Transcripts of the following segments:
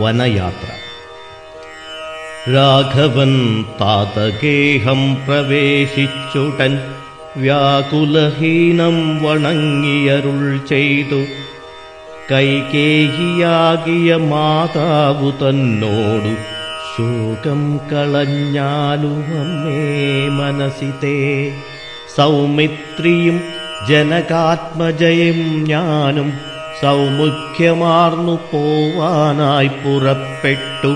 വനയാത്ര രാഘവൻ താതകേഹം പ്രവേശിച്ചുടൻ വ്യാകുലഹീനം വണങ്ങിയരുൾ ചെയ്തു കൈകേഹിയാകിയ മാതാവു തന്നോടു ശോകം കളഞ്ഞാലും അമ്മേ മനസിതേ സൗമിത്രിയും ജനകാത്മജയും ഞാനും സൗമുഖ്യമാർന്നു പോവാനായി പുറപ്പെട്ടു.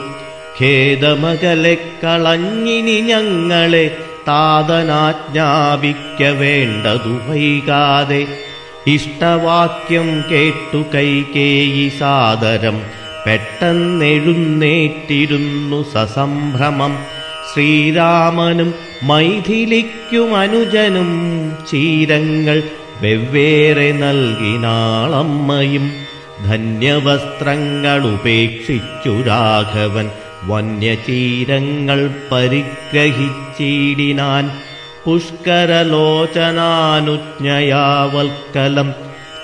ഖേദമകലെ കളഞ്ഞിനി ഞങ്ങളെ താതനാജ്ഞാപിക്ക വേണ്ടതു വൈകാതെ. ഇഷ്ടവാക്യം കേട്ടു കൈകേയി സാദരം. പെട്ടെന്നെഴുന്നേറ്റിരുന്നു സസംഭ്രമം. ശ്രീരാമനും മൈഥിലിക്കുമനുജനും ചീരങ്ങൾ വെവ്വേറെ നൽകിനാളമ്മയും ധന്യവസ്ത്രങ്ങളുപേക്ഷിച്ചു രാഘവൻ. വന്യചീരങ്ങൾ പരിഗ്രഹിച്ചിടിനാൻ പുഷ്കരലോചനാനുജ്ഞയാവൽക്കലം.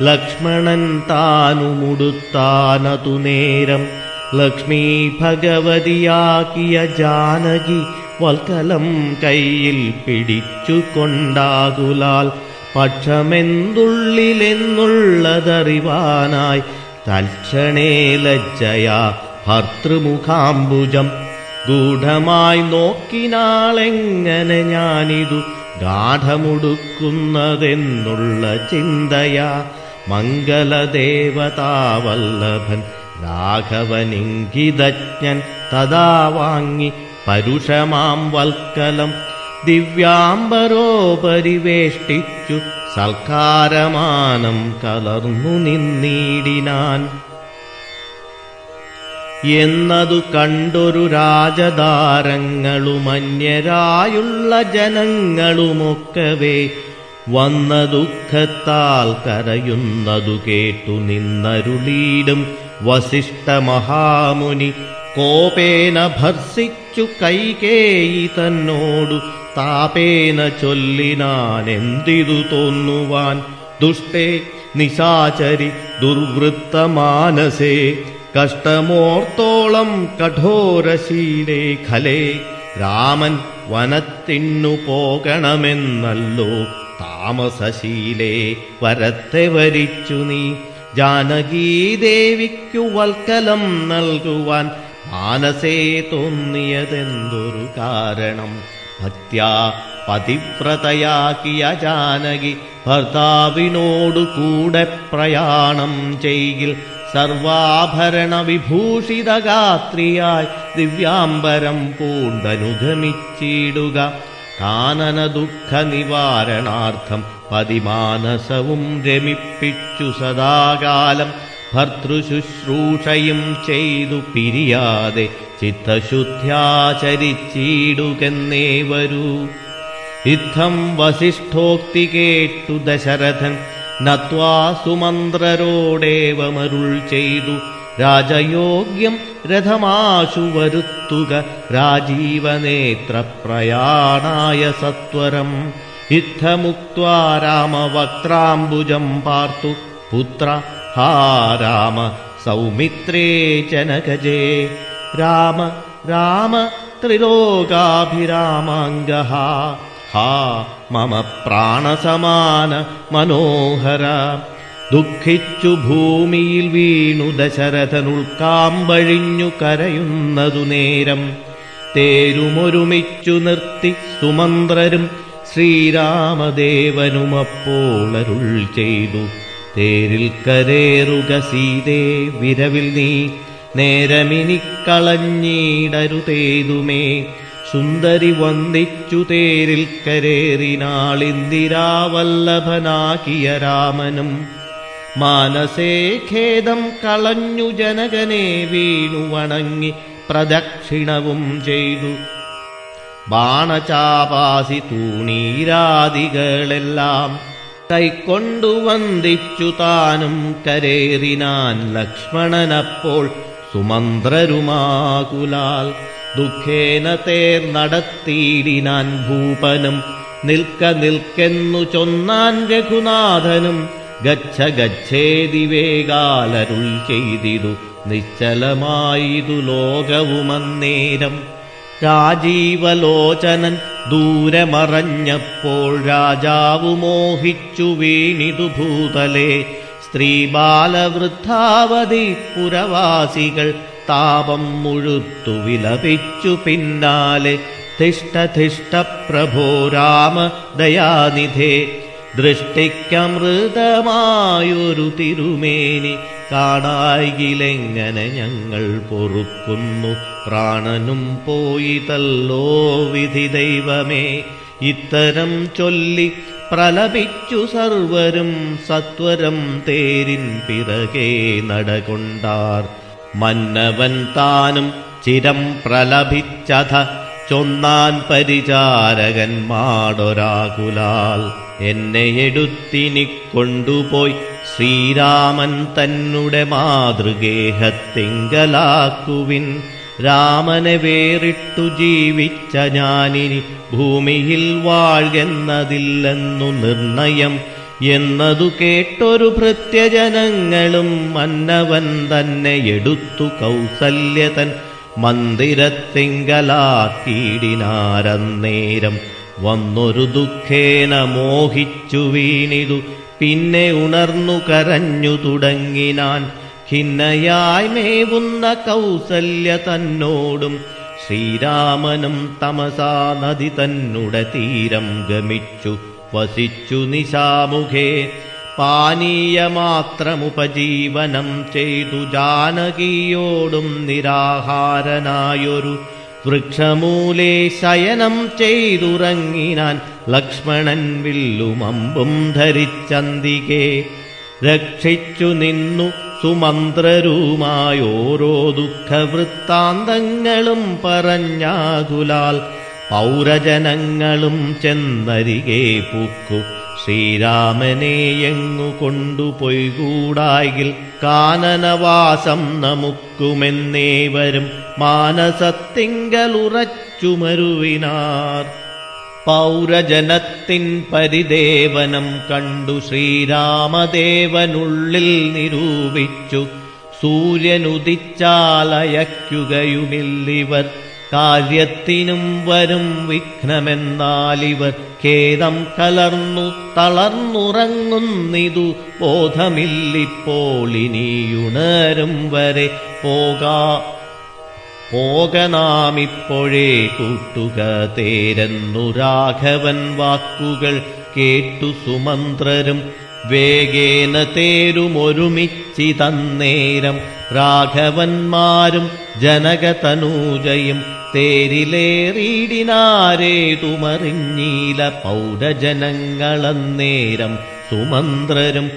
ലക്ഷ്മണൻ താനുമുടുത്താനതു നേരം. ലക്ഷ്മീ ഭഗവതിയാക്കിയ ജാനകി വൽക്കലം കയ്യിൽ പിടിച്ചു കൊണ്ടാകുലാൽ പക്ഷമെന്തുള്ളിലെന്നുള്ളതറിവാനായി തൽക്ഷണേ ലജ്ജയാ ഭർത്തൃമുഖാംബുജം. ഗൂഢമായി നോക്കിനാളെങ്ങനെ ഞാനിതു ഗാഠമുടുക്കുന്നതെന്നുള്ള ചിന്തയാ മംഗലദേവതാവല്ലഭൻ. രാഘവനിങ്കിതജ്ഞൻ തഥാ വാങ്ങി പരുഷമാം വൽക്കലം ദിവ്യാംബരോ പരിവേഷ്ടിച്ചു സൽക്കാരമാനം കലർന്നു നിന്നീടിനാൻ. എന്നതു കണ്ടൊരു രാജതാരങ്ങളുമന്യരായുള്ള ജനങ്ങളുമൊക്കവേ വന്ന ദുഃഖത്താൽ കരയുന്നതു കേട്ടു നിന്നരുളീടും വസിഷ്ഠ മഹാമുനി. കോപേന ഭർസിച്ചു കൈകേയി തന്നോടു താപേന ചൊല്ലിനാൻ എന്തിതു തോന്നുവാൻ? ദുഷ്ടേ നിശാചരി ദുർവൃത്തമാനസേ കഷ്ടമോർത്തോളം കഠോരശീലേ ഖലേ രാമൻ വനത്തിന്നു പോകണമെന്നല്ലോ താമസശീലേ വരത്തെ വരിച്ചു നീ. ജാനകീദേവിക്കു വൽക്കലം നൽകുവാൻ മാനസേ തോന്നിയതെന്തൊരു കാരണം? ഭക്ത്യാ പതിവ്രതയാക്കിയ ജാനകി ഭർത്താവിനോടു കൂടെ പ്രയാണം ചെയ്യിൽ സർവാഭരണ വിഭൂഷിതഗാത്രിയായി ദിവ്യാംബരം പൂണ്ടനുഗമിച്ചിടുക. കാനന ദുഃഖ നിവാരണാർത്ഥം പതിമാനസവും രമിപ്പിച്ചു സദാകാലം ഭർത്തൃശുശ്രൂഷയും ചെയ്തു പിരിയാതെ ചിത്തശുദ്ധ്യാചരിച്ചിടുകെന്നേ വരൂ ഇത്തം വസിഷ്ഠോക്തി കേട്ടു ദശരഥൻ നത്വാ സുമന്ത്രരോടേവമരുൾ ചെയ്തു രാജയോഗ്യം രഥമാശു വരുത്തുക രാജീവനേത്ര പ്രയാണായ സത്വരം ഇത്തമുക്വാ രാമവക്ത്രാംബുജം പാർത്തു പുത്ര ഹാ രാമ സൗമിത്രേ ചനകജേ രാമ രാമ ത്രിലോകാഭിരാമാംഗ ഹാ മമ പ്രാണസമാന മനോഹര. ദുഃഖിച്ചു ഭൂമിയിൽ വീണു ദശരഥനുൾക്കാമ്പഴിഞ്ഞു കരയുന്നതു നേരം. തേരുമൊരുമിച്ചു നിർത്തി സുമന്ത്രരും ശ്രീരാമദേവനുമപ്പോൾ അരുൾ ചെയ്തു. തേരിൽ കരേറുക സീതേ വിരവിൽ നീ നേരമിനിക്കളഞ്ഞിടരുതേതുമേ സുന്ദരി വന്ദിച്ചു തേരിൽ കരേറിനാളിന്ദിരാവല്ലഭനാക്കിയ രാമനും. മാനസേ ഖേദം കളഞ്ഞു ജനകനെ വീണു വണങ്ങി പ്രദക്ഷിണവും ചെയ്തു. ബാണചാപാസി തൂണീരാദികളെല്ലാം കൈക്കൊണ്ടു വന്ദിച്ചു താനും കരേറിനാൻ ലക്ഷ്മണനപ്പോൾ സുമന്ത്രരുമാകുലാൽ. ദുഃഖേന തേർ നടത്തിയിടിനാൻ ഭൂപനും നിൽക്ക നിൽക്കെന്നു ചൊന്നാൻ രഘുനാഥനും ഗച്ഛ ഗച്ഛേതി വേഗാലരുൾ ചെയ്തിടു. നിശ്ചലമായിതു ലോകവുമന്നേരം രാജീവലോചനൻ ദൂരെ മറഞ്ഞപ്പോൾ രാജാവു മോഹിച്ചു വീണിതു ഭൂതലേ. സ്ത്രീ ബാലവൃദ്ധാവധി പുരവാസികൾ താപം മുഴുത്തു വിലപിച്ചു പിന്നാലെ. തിഷ്ട പ്രഭോ രാമ ദയാനിധേ. ദൃഷ്ടിക്കമൃതമായൊരു തിരുമേനി കാണായിലെങ്ങനെ ഞങ്ങൾ പൊറുക്കുന്നു? പ്രാണനും പോയിതല്ലോ വിധി ദൈവമേ. ഇത്തരം ചൊല്ലി പ്രലപിച്ചു സർവരും സത്വരം തേരിൻ പിറകെ നടകൊണ്ടാർ. മന്നവൻ താനും ചിരം പ്രലഭിച്ചഥ ചൊന്നാൻ പരിചാരകന്മാടൊരാകുലാൽ. എന്നെ എടുത്തിനി കൊണ്ടുപോയി ശ്രീരാമൻ തന്നെ മാതൃഗേഹത്തിങ്കലാക്കുവിൻ. രാമനെ വേറിട്ടു ജീവിച്ച ഞാനിനി ഭൂമിയിൽ വാഴ്കെന്നതില്ലെന്നു നിർണയം എന്നതു കേട്ടൊരു ഭൃത്യജനങ്ങളും മന്നവൻ തന്നെ എടുത്തു കൗസല്യതൻ മന്ദിരത്തിങ്കലാക്കിയിടിനാരന്നേരം വന്നൊരു ദുഃഖേന മോഹിച്ചു വീണിതു. പിന്നെ ഉണർന്നു കരഞ്ഞു തുടങ്ങിനാൻ ഖിന്നയായി മേവുന്ന കൗസല്യ തന്നോടും ശ്രീരാമനും തമസാ നദി തന്നുട തീരം ഗമിച്ചു. വസിച്ചു നിശാമുഖേ പാനീയമാത്രമുപജീവനം ചെയ്തു. ജാനകിയോടും നിരാഹാരനായൊരു വൃക്ഷമൂലേ ശയനം ചെയ്തുറങ്ങിനാൻ ലക്ഷ്മണൻ വില്ലുമമ്പും ധരിച്ചന്തികെ. രക്ഷിച്ചു നിന്നു സുമന്ത്രരുമായോരോ ദുഃഖവൃത്താന്തങ്ങളും പറഞ്ഞാകുലാൽ. പൗരജനങ്ങളും ചെന്നരികെ പൂക്കു. ശ്രീരാമനെ എങ്ങു കൊണ്ടുപോയികൂടായിൽ കാനനവാസം നമുക്കുമെന്നേവരും മാനസത്തിങ്കലുറച്ചുമരുവിനാർ. പൗരജനത്തിൻ പരിദേവനം കണ്ടു ശ്രീരാമദേവനുള്ളിൽ നിരൂപിച്ചു. സൂര്യനുദിച്ചാലയക്കുകയുമില്ലിവർ കാര്യത്തിനും വരും വിഘ്നമെന്നാലിവർ. ഖേദം കലർന്നു തളർന്നുറങ്ങുന്നിതു ബോധമില്ലിപ്പോൾ ഇനിയുണരും വരെ. പോകാ പോകനാമിപ്പോഴേ കൂട്ടുക തേരെന്നു രാഘവൻ വാക്കുകൾ കേട്ടു സുമന്ത്രരും. വേഗേന തേരുമൊരുമിച്ചി തന്നേരം രാഘവന്മാരും ജനകതനൂജയും തേരിലേറിയിടിനാരേതുമറിഞ്ഞീല പൗരജനങ്ങളന്നേരം സുമന്ത്രരും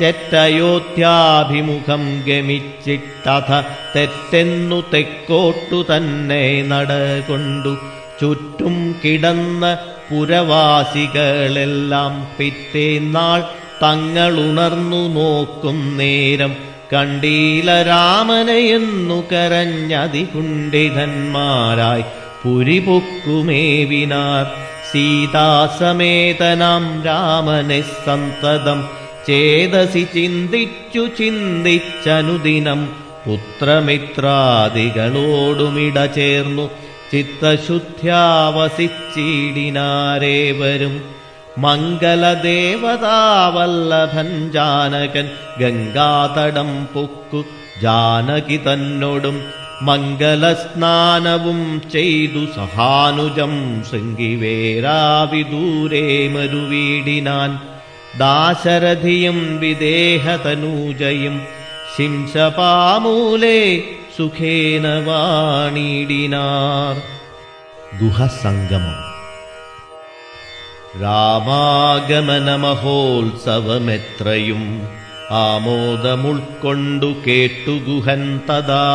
ചെറ്റയോധ്യാഭിമുഖം ഗമിച്ചിട്ടഥ തെറ്റെന്നു തെക്കോട്ടു തന്നെ നടകൊണ്ടു. ചുറ്റും കിടന്ന പുരവാസികളെല്ലാം പിറ്റേന്നാൾ തങ്ങളുണർന്നു നോക്കും നേരം. കണ്ടീല രാമനെയെന്നു കരഞ്ഞതികുണ്ഠിതന്മാരായി പുരിപൊക്കുമേവിനാർ സീതാസമേതനാം രാമനെ സന്തതം ചേതസി ചിന്തിച്ചു ചിന്തിച്ചനുദിനം പുത്രമിത്രാദികളോടുമിട ചേർന്നു ചിത്തശുദ്ധ്യാവസിച്ചിടിനാരേവരും മംഗലദേവതാവല്ലഭൻ ജാനകൻ ഗംഗാതടം പൊക്കു ജാനകി തന്നോടും മംഗലസ്നാനവും ചെയ്തു സഹാനുജം ശൃംഗിവേരാവിദൂരേ മരുവീടിനാൻ ദാശരഥിയും വിദേഹതനൂജയും ശിംശപാമൂലേ സുഖേന വാണിടിനാർ ഗുഹസംഗമം രാമാഗമനമഹോത്സവമെത്രയും ആമോദമുൾക്കൊണ്ടു കേട്ടു ഗുഹൻ തഥാ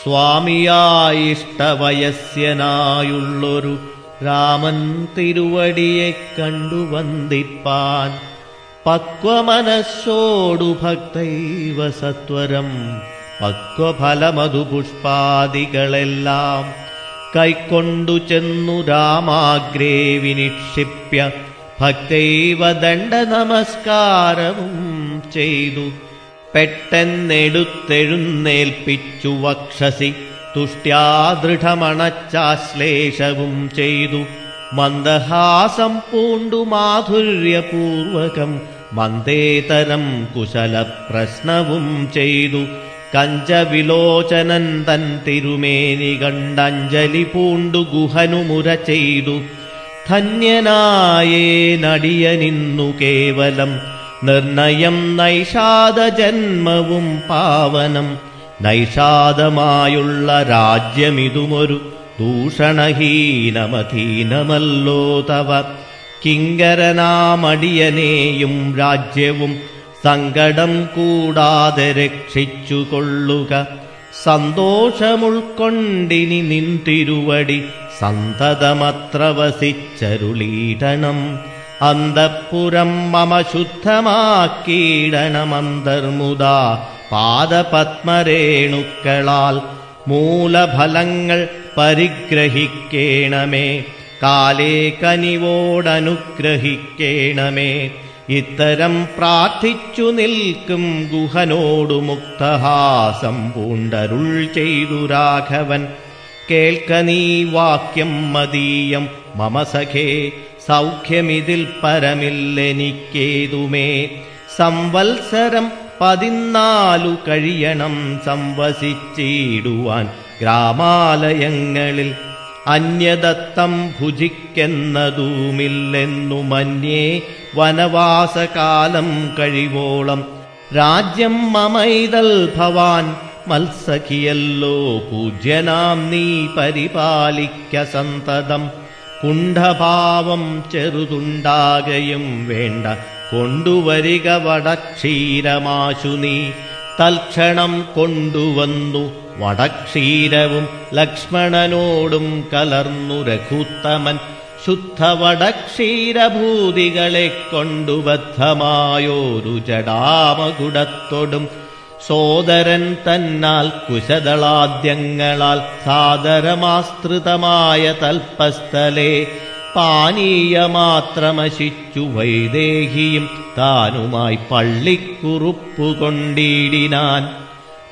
സ്വാമിയായിഷ്ടവയസ്യനായുള്ളൊരു രാമൻ തിരുവടിയെ കണ്ടു വന്ദിപ്പാൻ. പക്വമനസ്സോടു ഭക്തൈവ സത്വരം. പക്വഫലമധുപുഷ്പാദികളെല്ലാം കൈക്കൊണ്ടു ചെന്നു രാമാഗ്രേ വിനിക്ഷിപ്യ. ഭക്തൈവ ദണ്ഡ നമസ്കാരവും ചെയ്തു. പെട്ടെന്നെടുത്തെഴുന്നേൽപ്പിച്ചു വക്ഷസി. തുഷ്ട്യാദൃഢമണച്ചാശ്ലേഷവും ചെയ്തു മന്ദഹാസം പൂണ്ടു മാധുര്യപൂർവകം മന്ദേതരം കുശലപ്രശ്നവും ചെയ്തു കഞ്ചവിലോചനൻ തൻ തിരുമേനി കണ്ടഞ്ജലി പൂണ്ടു ഗുഹനുമുര ചെയ്തു ധന്യനായേ നടിയനിന്നു കേവലം നിർണയം നൈഷാദജന്മവും പാവനം നൈഷാദമായുള്ള രാജ്യമിതുമൊരു ദൂഷണഹീനമധീനമല്ലോ തവ. കിങ്കരനാമടിയനെയും രാജ്യവും സങ്കടം കൂടാതെ രക്ഷിച്ചുകൊള്ളുക. സന്തോഷമുൾക്കൊണ്ടിനി നിൻ തിരുവടി സന്തതമത്ര വസിച്ചരുളീടണം. അന്തപ്പുരം മമ ശുദ്ധമാക്കിയിടണമന്തർമുദാ പാദപത്മരേണുക്കളാൽ മൂലഫലങ്ങൾ പരിഗ്രഹിക്കേണമേ. കാലേ കനിവോടനുഗ്രഹിക്കേണമേ ഇത്തരം പ്രാർത്ഥിച്ചു നിൽക്കും ഗുഹനോടു മുക്തഹാസം പൂണ്ടരുൾ ചെയ്തു രാഘവൻ. കേൾക്ക നീ വാക്യം മതീയം മമ സഖേ സൗഖ്യമിതിൽ പരമില്ലെനിക്കേതുമേ. സംവത്സരം പതിനാലു കഴിയണം സംവസിച്ചിടുവാൻ ഗ്രാമാലയങ്ങളിൽ അന്യദത്തം ഭുജിക്കുന്നതുമില്ലെന്നു മന്യേ വനവാസകാലം കഴിവോളം. രാജ്യം മമൈതൽ ഭവാൻ മത്സഖിയല്ലോ പൂജ്യനാം നീ പരിപാലിക്ക സന്തതം. കുണ്ഠഭാവം ചെറുതുണ്ടാകയും വേണ്ട കൊണ്ടുവരിക വടക്ഷീരമാശു നീ തൽക്ഷണം കൊണ്ടുവന്നു വടക്ഷീരവും ലക്ഷ്മണനോടും കലർന്നു രഘുത്തമൻ. ശുദ്ധ വടക്ഷീരഭൂതികളെ കൊണ്ടുബദ്ധമായോരു ജടാമകുടത്തൊടും. സോദരൻ തന്നാൽ കുശതളാദ്യങ്ങളാൽ സാദരമാസ്തൃതമായ തൽപ്പസ്ഥലെ. പാനീയമാത്രമശിച്ചു വൈദേഹിയും താനുമായി പള്ളിക്കുറുപ്പു കൊണ്ടിടിനാൻ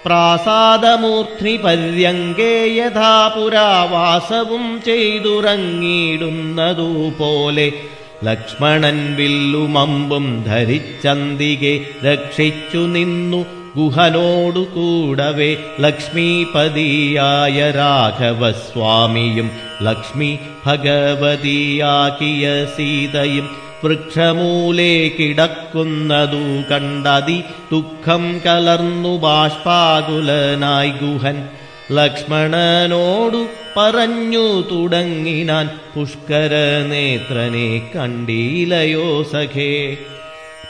പ്രാസാദമൂർധ്നി പര്യങ്കേ യഥാ പുരാവാസവും ചെയ്തുറങ്ങിയിടുന്നതുപോലെ ലക്ഷ്മണൻ വില്ലുമമ്പും ധരിച്ചന്തികെ രക്ഷിച്ചു നിന്നു ഗുഹനോടു കൂടവേ ലക്ഷ്മീപതിയായ രാഘവസ്വാമിയും ലക്ഷ്മി ഭഗവതിയാക്കിയ സീതയും വൃക്ഷമൂലേ കിടക്കുന്നതു കണ്ടതി ദുഃഖം കലർന്നു ബാഷ്പാകുലനായി ഗുഹൻ ലക്ഷ്മണനോടു പറഞ്ഞു തുടങ്ങിനാൻ പുഷ്കര നേത്രനെ കണ്ടീലയോ സഖേ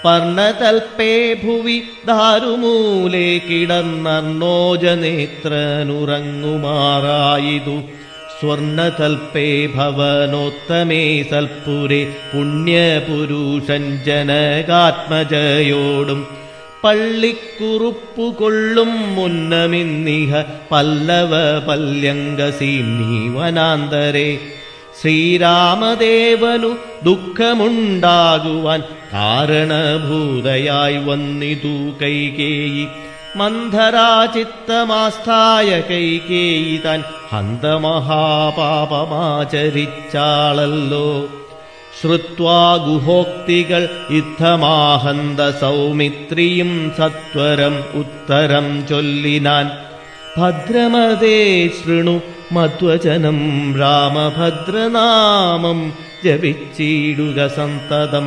പർണതൽപേ ഭുവി ദാരുമൂലേ കിടന്നർണോജനേത്രനുറങ്ങുമാറായിതു. സ്വർണതൽപേ ഭവനോത്തമേ സൽപുരെ പുണ്യപുരുഷൻ ജനകാത്മജയോടും പള്ളിക്കുറുപ്പു കൊള്ളും മുന്നമിന്നിഹ പല്ലവ പല്യങ്കസീംനീ വനാന്തരേ ശ്രീരാമദേവനു ദുഃഖമുണ്ടാകുവാൻ കാരണഭൂതയായി വന്നിതു കൈകേയി മന്ധരാചിത്തമാസ്ഥായ കൈകേയി താൻ ഹന്തമഹാപാപമാചരിച്ചാളല്ലോ ശ്രുത്വാ ഗുഹോക്തികൾ യുദ്ധമാഹന്ത സൗമിത്രിയും സത്വരം ഉത്തരം ചൊല്ലിനാൻ ഭദ്രമതേ ശൃണു മധ്വചനം രാമഭദ്രനാമം ജപിച്ചിടുക സന്തതം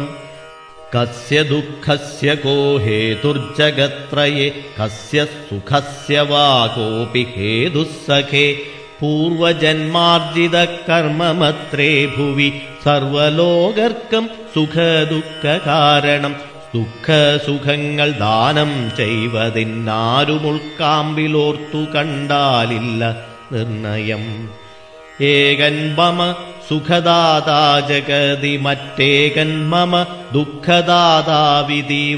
കസ്യ ദുഃഖസ്യ കോ ഹേതുർജഗത്രയേ കസ്യ സുഖസ്യ വാ കോപി ഹേതുസ്സഖേ പൂർവജന്മാർജിത കർമ്മമത്രേ ഭുവി സർവലോകർക്കം സുഖദുഃഖകാരണം ദുഃഖസുഖങ്ങൾ ദാനം ചെയ്വതിന്നാരുമുൾക്കാമ്പിലോർത്തു കണ്ടാലില്ല നിർണയം ഏകൻ മമ സുഖദാതാ ജഗതി മറ്റേകൻ മമ ദുഃഖദാതാവിധി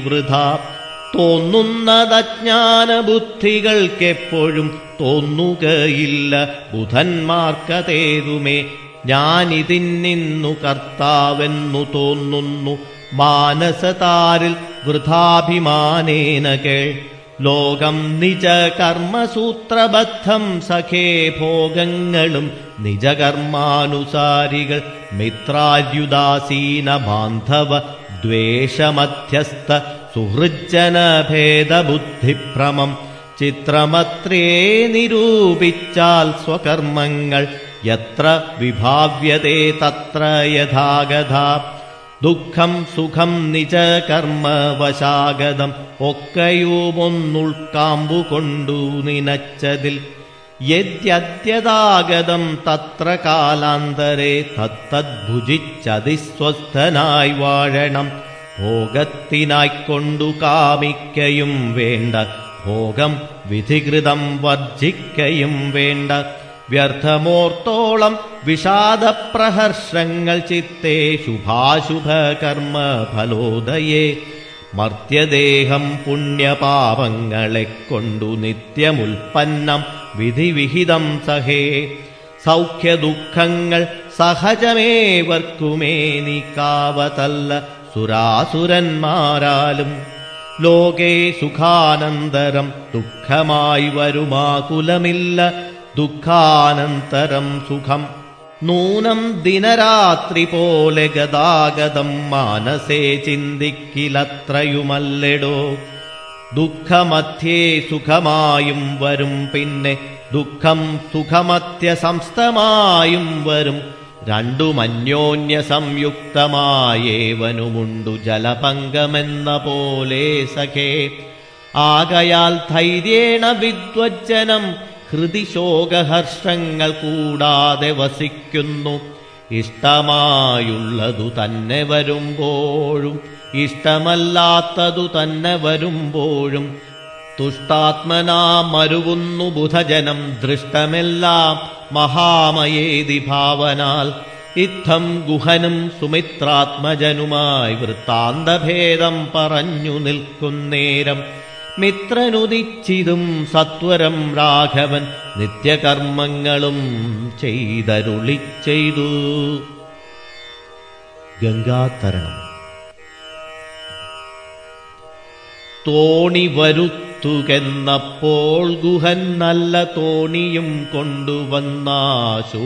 തോന്നുന്നതജ്ഞാന ബുദ്ധികൾക്കെപ്പോഴും തോന്നുകയില്ല ബുധന്മാർക്കതേതുമേ. ഞാനിതിന്നിന്നു കർത്താവെന്നു തോന്നുന്നു. മാനസതാരിൽ വൃഥാഭിമാനേന കേൾ. ലോകം നിജ കർമ്മസൂത്രബദ്ധം സഖേ ഭോഗങ്ങളും നിജകർമാനുസാരികൾ മിത്രാര്യുദാസീന ബാന്ധവ ദ്വേഷമധ്യസ്ഥ സുഹൃജ്ജന ഭേദബുദ്ധിഭ്രമം ചിത്രമത്രേ നിരൂപിച്ചാൽ സ്വകർമ്മങ്ങൾ യത്ര വിഭാവ്യതേ തത്ര യഥാഗത ദുഃഖം സുഖം നിജ കർമ്മവശാഗതം ഒക്കെയുമൊന്നുൾക്കാമ്പുകൊണ്ടു നിനച്ചതിൽ. യദ്യദ്യതാഗതം തത്ര കാലാന്തരെ തത്തദ്ഭുജിച്ചതിസ്വസ്ഥനായി വാഴണം. ഭോഗത്തിനായിക്കൊണ്ടു കാമിക്കയും വേണ്ട. ഭോഗം വിധികൃതം വർജിക്കയും വേണ്ട. വ്യർത്ഥമോർത്തോളം വിഷാദപ്രഹർഷങ്ങൾ ചിത്തേ ശുഭാശുഭകർമ്മ ഫലോദയേ മർത്യദേഹം പുണ്യപാപങ്ങളെ കൊണ്ടു നിത്യമുൽപ്പന്നം വിധിവിഹിതം സഹേ. സൗഖ്യദുഃഖങ്ങൾ സഹജമേവർക്കുമേ നീക്കാവതല്ല സുരാസുരന്മാരാലും. ലോകേ സുഖാനന്തരം ദുഃഖമായി വരുമാകുലമില്ല ദുഃഖാനന്തരം സുഖം. നൂനം ദിനരാത്രി പോലെ ഗതാഗതം മാനസേ ചിന്തിക്കിലത്രയുമല്ലെടോ. ദുഃഖമധ്യേ സുഖമായും വരും പിന്നെ ദുഃഖം സുഖമത്യ സംസ്ഥമായും വരും. രണ്ടുമന്യോന്യ സംയുക്തമായേവനുമുണ്ടു ജലപങ്കമെന്ന പോലെ സഖേ. ആകയാൽ ധൈര്യേണ വിദ്വജ്ജനം ഹൃദി ശോകഹർഷങ്ങൾ കൂടാതെ വസിക്കുന്നു. ഇഷ്ടമായുള്ളതു തന്നെ വരുമ്പോഴും ഇഷ്ടമല്ലാത്തതു തന്നെ വരുമ്പോഴും. തുഷ്ടാത്മനാ മരുവുന്നു ബുധജനം ദൃഷ്ടമെല്ലാം മഹാമയേതി ഭാവനാൽ. ഇത്തം ഗുഹനും സുമിത്രാത്മജനുമായി വൃത്താന്തഭേദം പറഞ്ഞു നിൽക്കുന്നേരം മിത്രനുദിച്ചിതും സത്വരം രാഘവൻ നിത്യകർമ്മങ്ങളും ചെയ്തരുളി ചെയ്തു. ഗംഗാതരണം. തോണി വരുത്തുകെന്നപ്പോൾ ഗുഹൻ നല്ല തോണിയും കൊണ്ടുവന്നാശു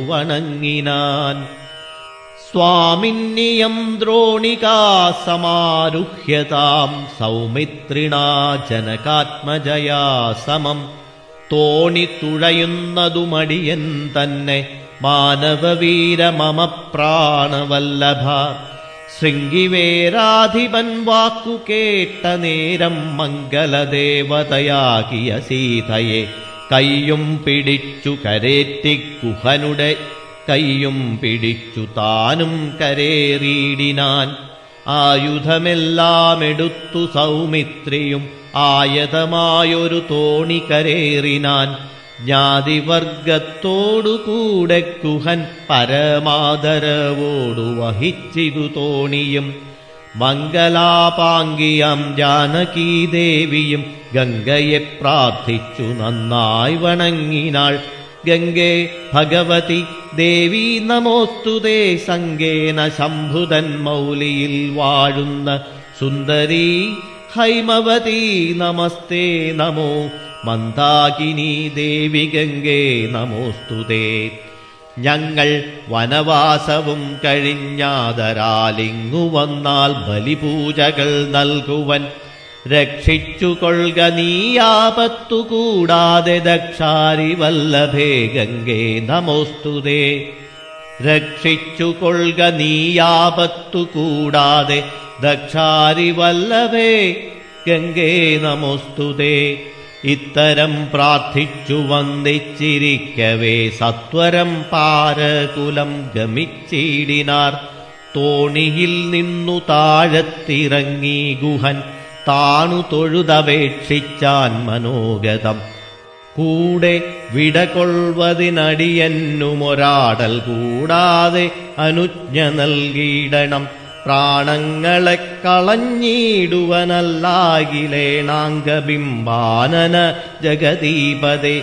സ്വാമിന്യം ദ്രോണികാ സമാരുഹ്യതാം സൗമിത്രിണാ ജനകാത്മജയാ സമം തോണി തുഴയുന്നതുമടിയൻ തന്നെ മാനവവീര മമ പ്രാണവല്ലഭ ശൃംഗിവേരാധിപൻ വാക്കു കേട്ട നേരം മംഗലദേവതയാകിയ സീതയെ കയ്യും പിടിച്ചു കരേറ്റി കുഹനുടെ കയ്യും പിടിച്ചു താനും കരേറിയിടിനാൻ ആയുധമെല്ലാം എടുത്തു സൗമിത്രിയും ആയതമായൊരു തോണി കരേറിനാൻ ജ്ഞാതിവർഗത്തോടുകൂടെ കുഹൻ പരമാദരവോടു വഹിച്ചിതു തോണിയും മംഗലാപാങ്കിയം ജാനകീദേവിയും ഗംഗയെ പ്രാർത്ഥിച്ചു നന്നായി വണങ്ങിനാൾ ഗംഗേ ഭഗവതി ദേവി നമോസ്തുതേ. സങ്കേന ശംഭുതൻ മൗലിയിൽ വാഴുന്ന സുന്ദരി ഹൈമവതി. നമസ്തേ നമോ മന്ദാകിനി ദേവി ഗംഗേ നമോസ്തുതേ. ഞങ്ങൾ വനവാസവും കഴിഞ്ഞാതരാലിങ്ങു വന്നാൽ ബലിപൂജകൾ നൽകുവൻ രക്ഷിച്ചുകൊള്ളുക നീയാപത്തു കൂടാതെ ദക്ഷാരി വല്ലഭേ ഗംഗേ നമോസ്തുതേ. രക്ഷിച്ചുകൊള്ളുക നീയാപത്തു കൂടാതെ ദക്ഷാരി വല്ലഭേ ഗംഗേ നമോസ്തുതേ. ഇത്തരം പ്രാർത്ഥിച്ചു വന്ദിച്ചിരിക്കവേ സത്വരം പാരകുലം ഗമിച്ചിടിനാർ. തോണിയിൽ നിന്നു താഴത്തിറങ്ങി ഗുഹൻ താണു തൊഴുതപേക്ഷിച്ചാൻ മനോഗതം. കൂടെ വിടകൊള്ളുവതിനടിയന്നുമൊരാടൽ കൂടാതെ അനുജ്ഞ നൽകിയിടണം. പ്രാണങ്ങളെ കളഞ്ഞിടുവനല്ലാകിലേണാംഗബിംബാനന ജഗദീപതേ.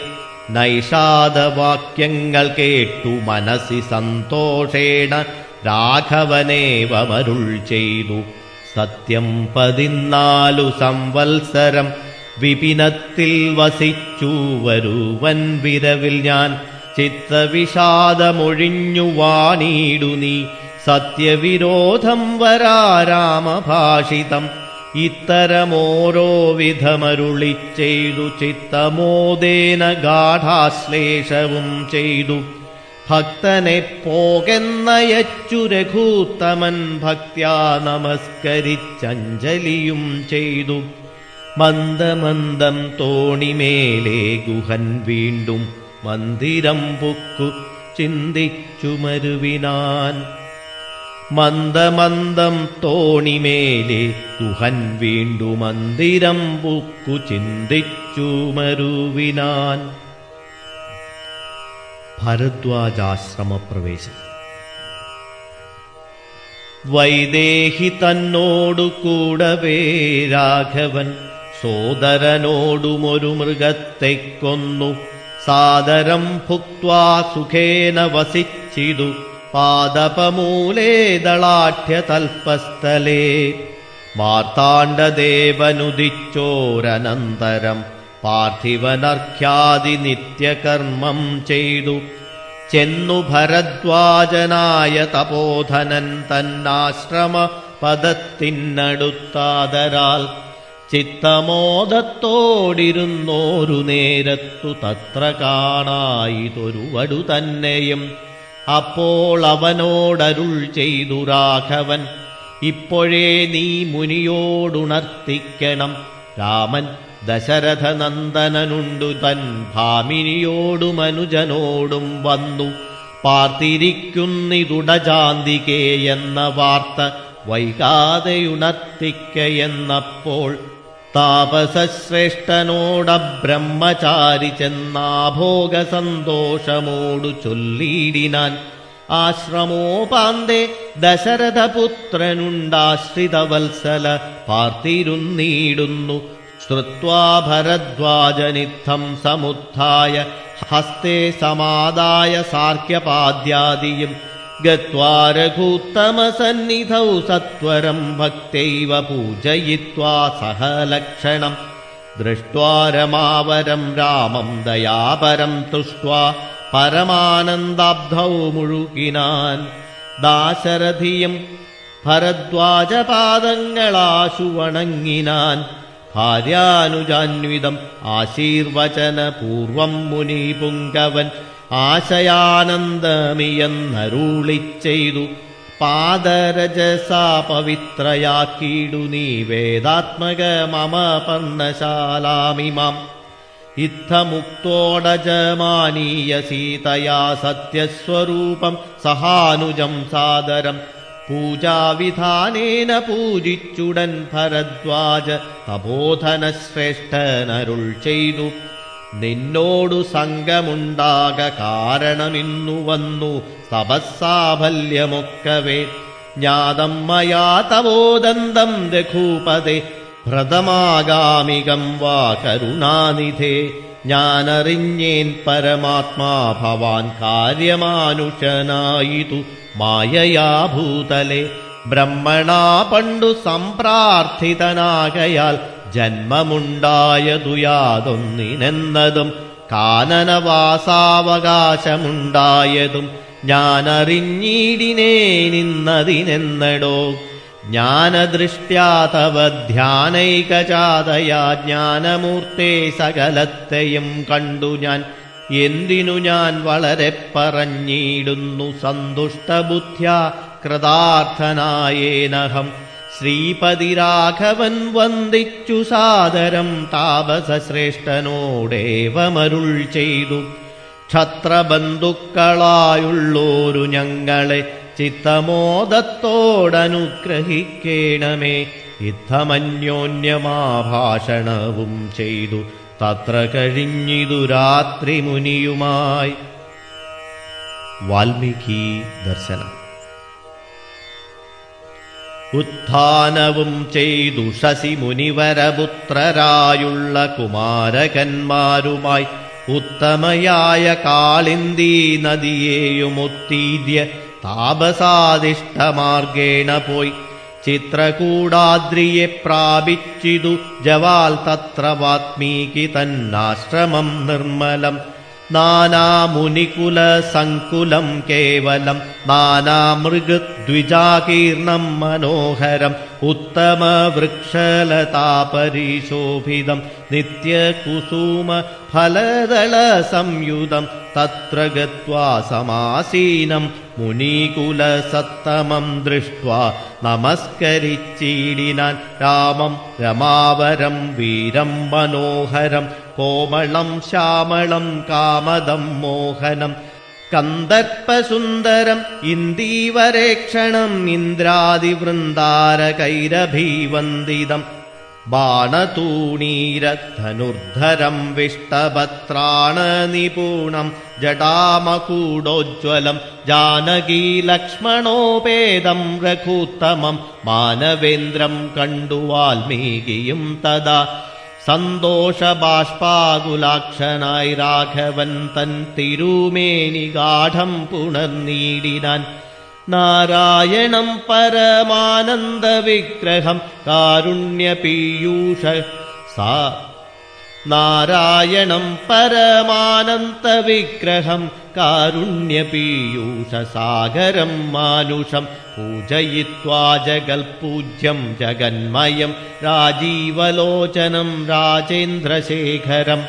നൈഷാദവാക്യങ്ങൾ കേട്ടു മനസ്സി സന്തോഷേണ രാഘവനേവമരുൾ ചെയ്തു. സത്യം പതിനാലു സംവത്സരം വിപിനത്തിൽ വസിച്ചു വരുവൻ വിരവിൽ ഞാൻ. ചിത്തവിഷാദമൊഴിഞ്ഞു വാണീടു നീ. സത്യവിരോധം വരാരാമഭാഷിതം. ഇത്തരമോരോ വിധമരുളി ചിത്തമോദേന ഗാഠാശ്ലേഷവും ചെയ്തു. ഭക്തനെ പോകെന്നയച്ചു രഘൂത്തമൻ ഭക്ത്യാ നമസ്കരിച്ചഞ്ജലിയും ചെയ്തു. മന്ദമന്ദം തോണിമേലെ ഗുഹൻ വീണ്ടും മന്ദിരം പൊക്കു ചിന്തിച്ചു മരുവിനാൻ. മന്ദമന്ദം തോണിമേലെ ഗുഹൻ വീണ്ടു മന്ദിരം പൊക്കു ചിന്തിച്ചു മരുവിനാൻ. ഭരദ്വാജാശ്രമപ്രവേശം വൈദേഹി തന്നോടു കൂടവേ രാഘവൻ സോദരനോടുമൊരു മൃഗത്തെ കൊന്നു. സാദരം ഭുക്വാ സുഖേന വസിച്ചിതു പാദപമൂലേ ദളാഠ്യതൽപസ്ഥലേ മാർത്താണ്ഡദേവനുദിച്ചോരനന്തരം പാർത്ഥിവനർഘ്യാദി നിത്യകർമ്മം ചെയ്തു. ചെന്നു ഭരദ്വാജനായ തപോധനൻ തന്നാശ്രമ പദത്തിനടുത്താതരാൽ ചിത്തമോദത്തോടിരുന്നോരു നേരത്തു തത്ര കാണായിതൊരു വടു തന്നെയും. അപ്പോൾ അവനോടരുൾ ചെയ്തു രാഘവൻ ഇപ്പോഴേ നീ മുനിയോടുണർത്തിക്കണം. രാമൻ ദശരഥനന്ദനനുണ്ടു തൻ ഭാമിനിയോടും അനുജനോടും വന്നു. പാർത്തിരിക്കുന്നിതുടജാന്തികേ എന്ന വാർത്ത വൈകാതെയുണർത്തിക്കയെന്നപ്പോൾ താപസശ്രേഷ്ഠനോട ബ്രഹ്മചാരി ചെന്നാഭോഗ സന്തോഷമോടു ചൊല്ലിയിടിനാൻ ആശ്രമോപാന്തേ ദശരഥപുത്രനുണ്ടാശ്രിതവത്സല പാർത്തിരുന്നീടുന്നു. श्रुत्वा भरद्वाजनिद्धम् समुत्थाय हस्ते समादाय सार्ख्यपाद्यादीयम् गत्वा रघुत्तमसन्निधौ सत्वरम् भक्त्यैव पूजयित्वा सह सहलक्षणम् दृष्ट्वा रमावरम् रामम् दयापरम् तुष्ट्वा परमानन्दाब्धौ मुळुकिनान्। दाशरथीयम् भरद्वाजपादङ्गलाशु वणङ्गिनान्। ആശീർവചനപൂർവം മുനി പുങ്കവൻ ആശയാനന്ദമിയെന്നരുളിച്ചെയ്തു പാദരജസാ പവിത്രയാക്കിയിടു നീ വേദാത്മക മമ പർണശാലാമിമാം ഇത്തമുക്തോടജമാനീയ സീതയാ സത്യസ്വരൂപം സഹാനുജം സാദരം പൂജാവിധാനേന പൂജിച്ചുടൻ ഭരദ്വാജ തപോധനശ്രേഷ്ഠനരുൾ ചെയ്തു നിന്നോടു സംഘമുണ്ടാക കാരണമിന്നു വന്നു തപസ്സാഫല്യമൊക്കവേ ജ്ഞാതം മയാ തവോദന്തം രഘൂപതേ ഭ്രതമാഗാമികം വാ കരുണാനിധേ ഞാനറിഞ്ഞേൻ പരമാത്മാ ഭവാൻ കാര്യമാനുഷനായിതു മായയാ ഭൂതലെ ബ്രഹ്മണാ പണ്ടു സംപ്രാർത്ഥിതനാകയാൽ ജന്മമുണ്ടായതു യാതൊന്നിനെന്നതും കാനനവാസാവകാശമുണ്ടായതും ഞാനറിഞ്ഞിടിനേനിന്നതിനെന്നടോ ജ്ഞാനദൃഷ്ട്യാ തവ ധ്യാനൈകജാതയാ ജ്ഞാനമൂർത്തേ സകലത്തെയും കണ്ടു ഞാൻ എന്തിനു ഞാൻ വളരെ പറഞ്ഞിടുന്നു? സന്തുഷ്ടബുദ്ധ്യ കൃതാർത്ഥനായേനഹം. ശ്രീപതിരാഘവൻ വന്ദിച്ചു സാദരം താപസശ്രേഷ്ഠനോടേവമരുൾ ചെയ്തു. ക്ഷത്രബന്ധുക്കളായുള്ളോരു ഞങ്ങളെ ചിത്തമോദത്തോടനുഗ്രഹിക്കേണമേ. യുദ്ധമന്യോന്യമാഭാഷണവും ചെയ്തു. തത്ര കഴിഞ്ഞിതു രാത്രി മുനിയുമായി. വാൽമീകി ദർശനം. ഉത്ഥാനവും ചെയ്തു ശശി മുനിവരപുത്രരായുള്ള കുമാരകന്മാരുമായി ഉത്തമയായ കാളിന്ദീ നദിയെയുമൊത്തീര്യ താപസാദിഷ്ടമാർഗേണ പോയി. चित्रकूडाद्रिये प्राचिदु जवाल् तत्र वात्मीकि तन्नाश्रमम् निर्मलम् नानामुनिकुलसङ्कुलम् केवलम् नानामृगद्विजाकीर्णम् मनोहरम् उत्तमवृक्षलतापरिशोभितम् नित्यकुसुमफलदलसंयुतम् तत्र गत्वा समासीनम् മുനീകുലസത്തമം ദൃഷ്ട്വാ നമസ്കരിച്ചീടിനാൻ രാമം രമാവരം വീരം മനോഹരം കോമളം ശ്യാമളം കാമദം മോഹനം കന്ദർപ്പസുന്ദരം ഇന്ദീവരേക്ഷണം ഇന്ദ്രാദിവൃന്ദാരകൈരഭീവന്ദിതം बाणतूणीरत् धनुर्धरम् विष्टभद्रात्राणनिपुणम् जडामकूडोज्वलम् जानकीलक्ष्मणोपेदम् रघुत्तमम् मानवेन्द्रम् कण्डु वाल्मीकिम् तदा सन्तोषबाष्पाकुलाक्षनाय राघवन् तन् तिरुमनिगाढम् पुणर्ीडिनान् नारायणम् परमानन्दविग्रहम् कारुण्यपीयूष सा नारायणम् परमानन्दविग्रहम् कारुण्यपीयूषसागरम् मानुषम् पूजयित्वा जगल्पूज्यम् जगन्मयम् राजीवलोचनम् राजेन्द्रशेखरम्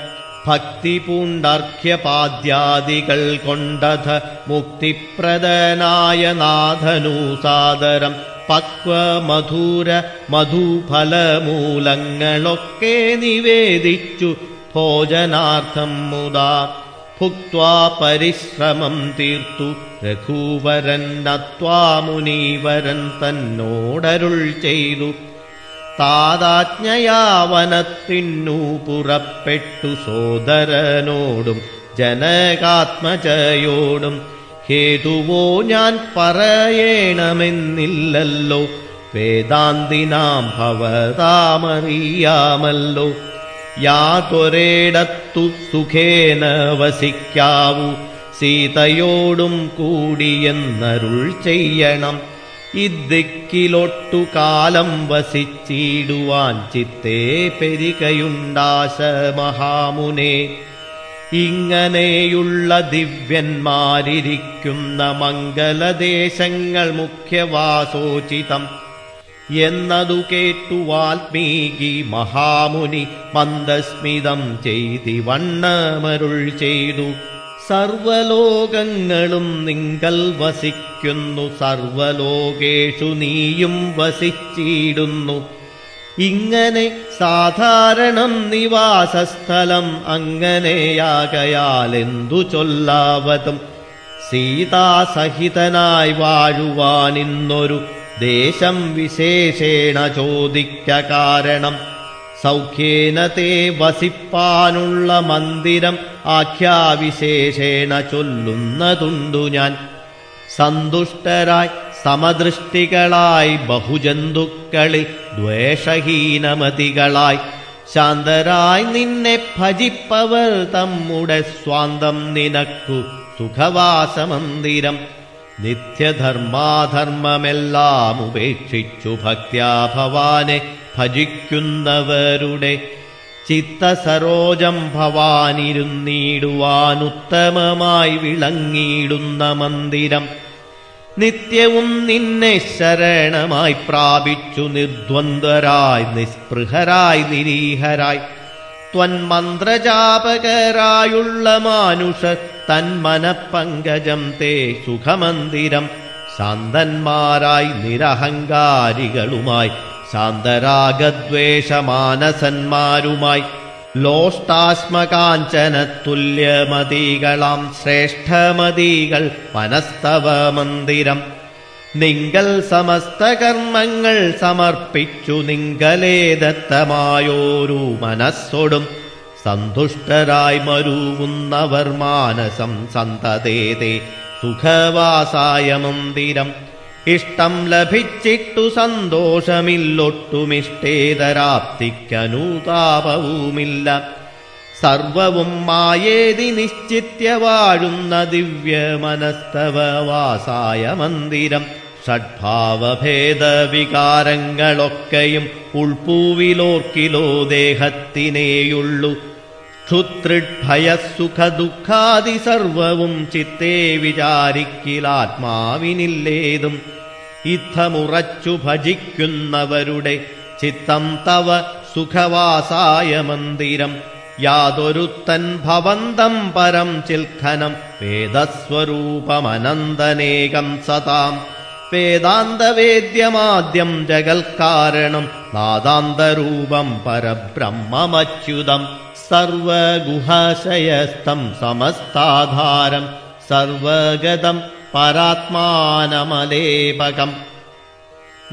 രാജേന്ദ്രശേഖരം ഭക്തിപൂണ്ടർഘ്യപാദ്യാദികൾ കൊണ്ടധ മുക്തിപ്രദനായ നാഥനൂസാദരം. പക്വമധുര മധുഫലമൂലങ്ങളൊക്കെ നിവേദിച്ചു ഭോജനാർത്ഥം മുദാ ഭുക്വാ പരിശ്രമം തീർത്തു രഘുവരൻ നത്വാ മുനീവരൻ തന്നോടരുൾ ചെയ്തു. താതാജ്ഞയാവനത്തിനു പുറപ്പെട്ടു സോദരനോടും ജനകാത്മജയോടും ഹേതുവോ ഞാൻ പറയണമെന്നില്ലല്ലോ വേദാന്തിനാം ഭവതാമറിയാമല്ലോ യാതൊരേടത്തു സുഖേന വസിക്കാവൂ സീതയോടും കൂടിയെന്നരുൾ ചെയ്യണം ഇദ്ദിക്കിലൊട്ടു കാലം വസിച്ചിടുവാൻ ചിത്തേ പെരികയുണ്ടാശ മഹാമുനെ ഇങ്ങനെയുള്ള ദിവ്യന്മാരിരിക്കുന്ന മംഗലദേശങ്ങൾ മുഖ്യവാസോചിതം എന്നതു കേട്ടു വാൽമീകി മഹാമുനി മന്ദസ്മിതം ചെയ്തി വണ്ണമരുൾ ചെയ്തു. സർവലോകങ്ങളും നിങ്ങൾ വസിക്കുന്നു. സർവലോകേഷു നീയും വസിച്ചിടുന്നു. ഇങ്ങനെ സാധാരണം നിവാസസ്ഥലം അങ്ങനെയാകയാൽ എന്തു ചൊല്ലാവതും? സീതാസഹിതനായി വാഴുവാനിന്നൊരു ദേശം വിശേഷേണ ചോദിക്ക കാരണം. സൗഖ്യേന തേ വസിപ്പാനുള്ള മന്ദിരം ആഖ്യാവിശേഷേണ ചൊല്ലുന്നതുണ്ടു ഞാൻ. സന്തുഷ്ടരായി സമദൃഷ്ടികളായി ബഹുജന്തുക്കളിൽ ദ്വേഷഹീനമതികളായി ശാന്തരായി നിന്നെ ഭജിപ്പവർ തമ്മുടെ സ്വാന്തം നിനക്കു സുഖവാസമന്ദിരം. നിത്യധർമാധർമ്മമെല്ലാം ഉപേക്ഷിച്ചു ഭക്യാ ഭവാനെ. ഭജിക്കുന്നവരുടെ ചിത്തസരോജം ഭവാനിരുന്നിടുവാനുത്തമമായി വിളങ്ങിയിടുന്ന മന്ദിരം. നിത്യവും നിന്നെ ശരണമായി പ്രാപിച്ചു നിർദ്വന്ദ്വരായി നിസ്പൃഹരായി നിരീഹരായി. ത്വന്മന്ത്രജാപകരായുള്ള മാനുഷ തന്മനപ്പങ്കജം തേ സുഖമന്ദിരം. ശാന്തന്മാരായി നിരഹങ്കാരികളുമായി ശാന്തരാഗദ്വേഷമാനസന്മാരുമായി ലോഷ്ടാശ്മകാഞ്ചനത്തുല്യമതികളാം ശ്രേഷ്ഠമതികൾ മനസ്തവ മന്ദിരം നിങ്കൽ സമസ്ത കർമ്മങ്ങൾ സമർപ്പിച്ചു നിങ്കലേ ദത്തമായോരു മനസ്സൊടും. സന്തുഷ്ടരായി മരുവുന്നവർ മാനസം സന്തതേതേ. സുഖവാസായ മന്ദിരം. ഇഷ്ടം ലഭിച്ചിട്ടു സന്തോഷമില്ലൊട്ടുമിഷ്ടേതരാപ്തിക്കനുതാപവുമില്ല. സർവവും മായേതി നിശ്ചിത്യ വാഴുന്ന ദിവ്യമനസ്തവ വാസായ മന്ദിരം. ഷഡ്ഭാവഭേദ വികാരങ്ങളൊക്കെയും ഉൾപ്പൂവിലോർക്കിലോ ദേഹത്തിനേയുള്ളു. ക്ഷുത്രിഭയസുഖദുഃഖാദി സർവവും ചിത്തേ വിചാരിക്കിലാത്മാവിനില്ലേതും ഇത്തമുറച്ചു ഭജിക്കുന്നവരുടെ ചിത്തം തവ സുഖവാസായ മന്ദിരം യാതൊരുത്തൻ ഭവന്തം പരം ചിൽഖനം വേദസ്വരൂപമനന്തനേകം സതാം വേദാന്തവേദ്യമാദ്യം ജഗൽക്കാരണം നാദാന്തരൂപം പരബ്രഹ്മമച്യുതം सर्वगुहशयस्तम् समस्ताधारम् सर्वगतम् परात्मानमलेपकम्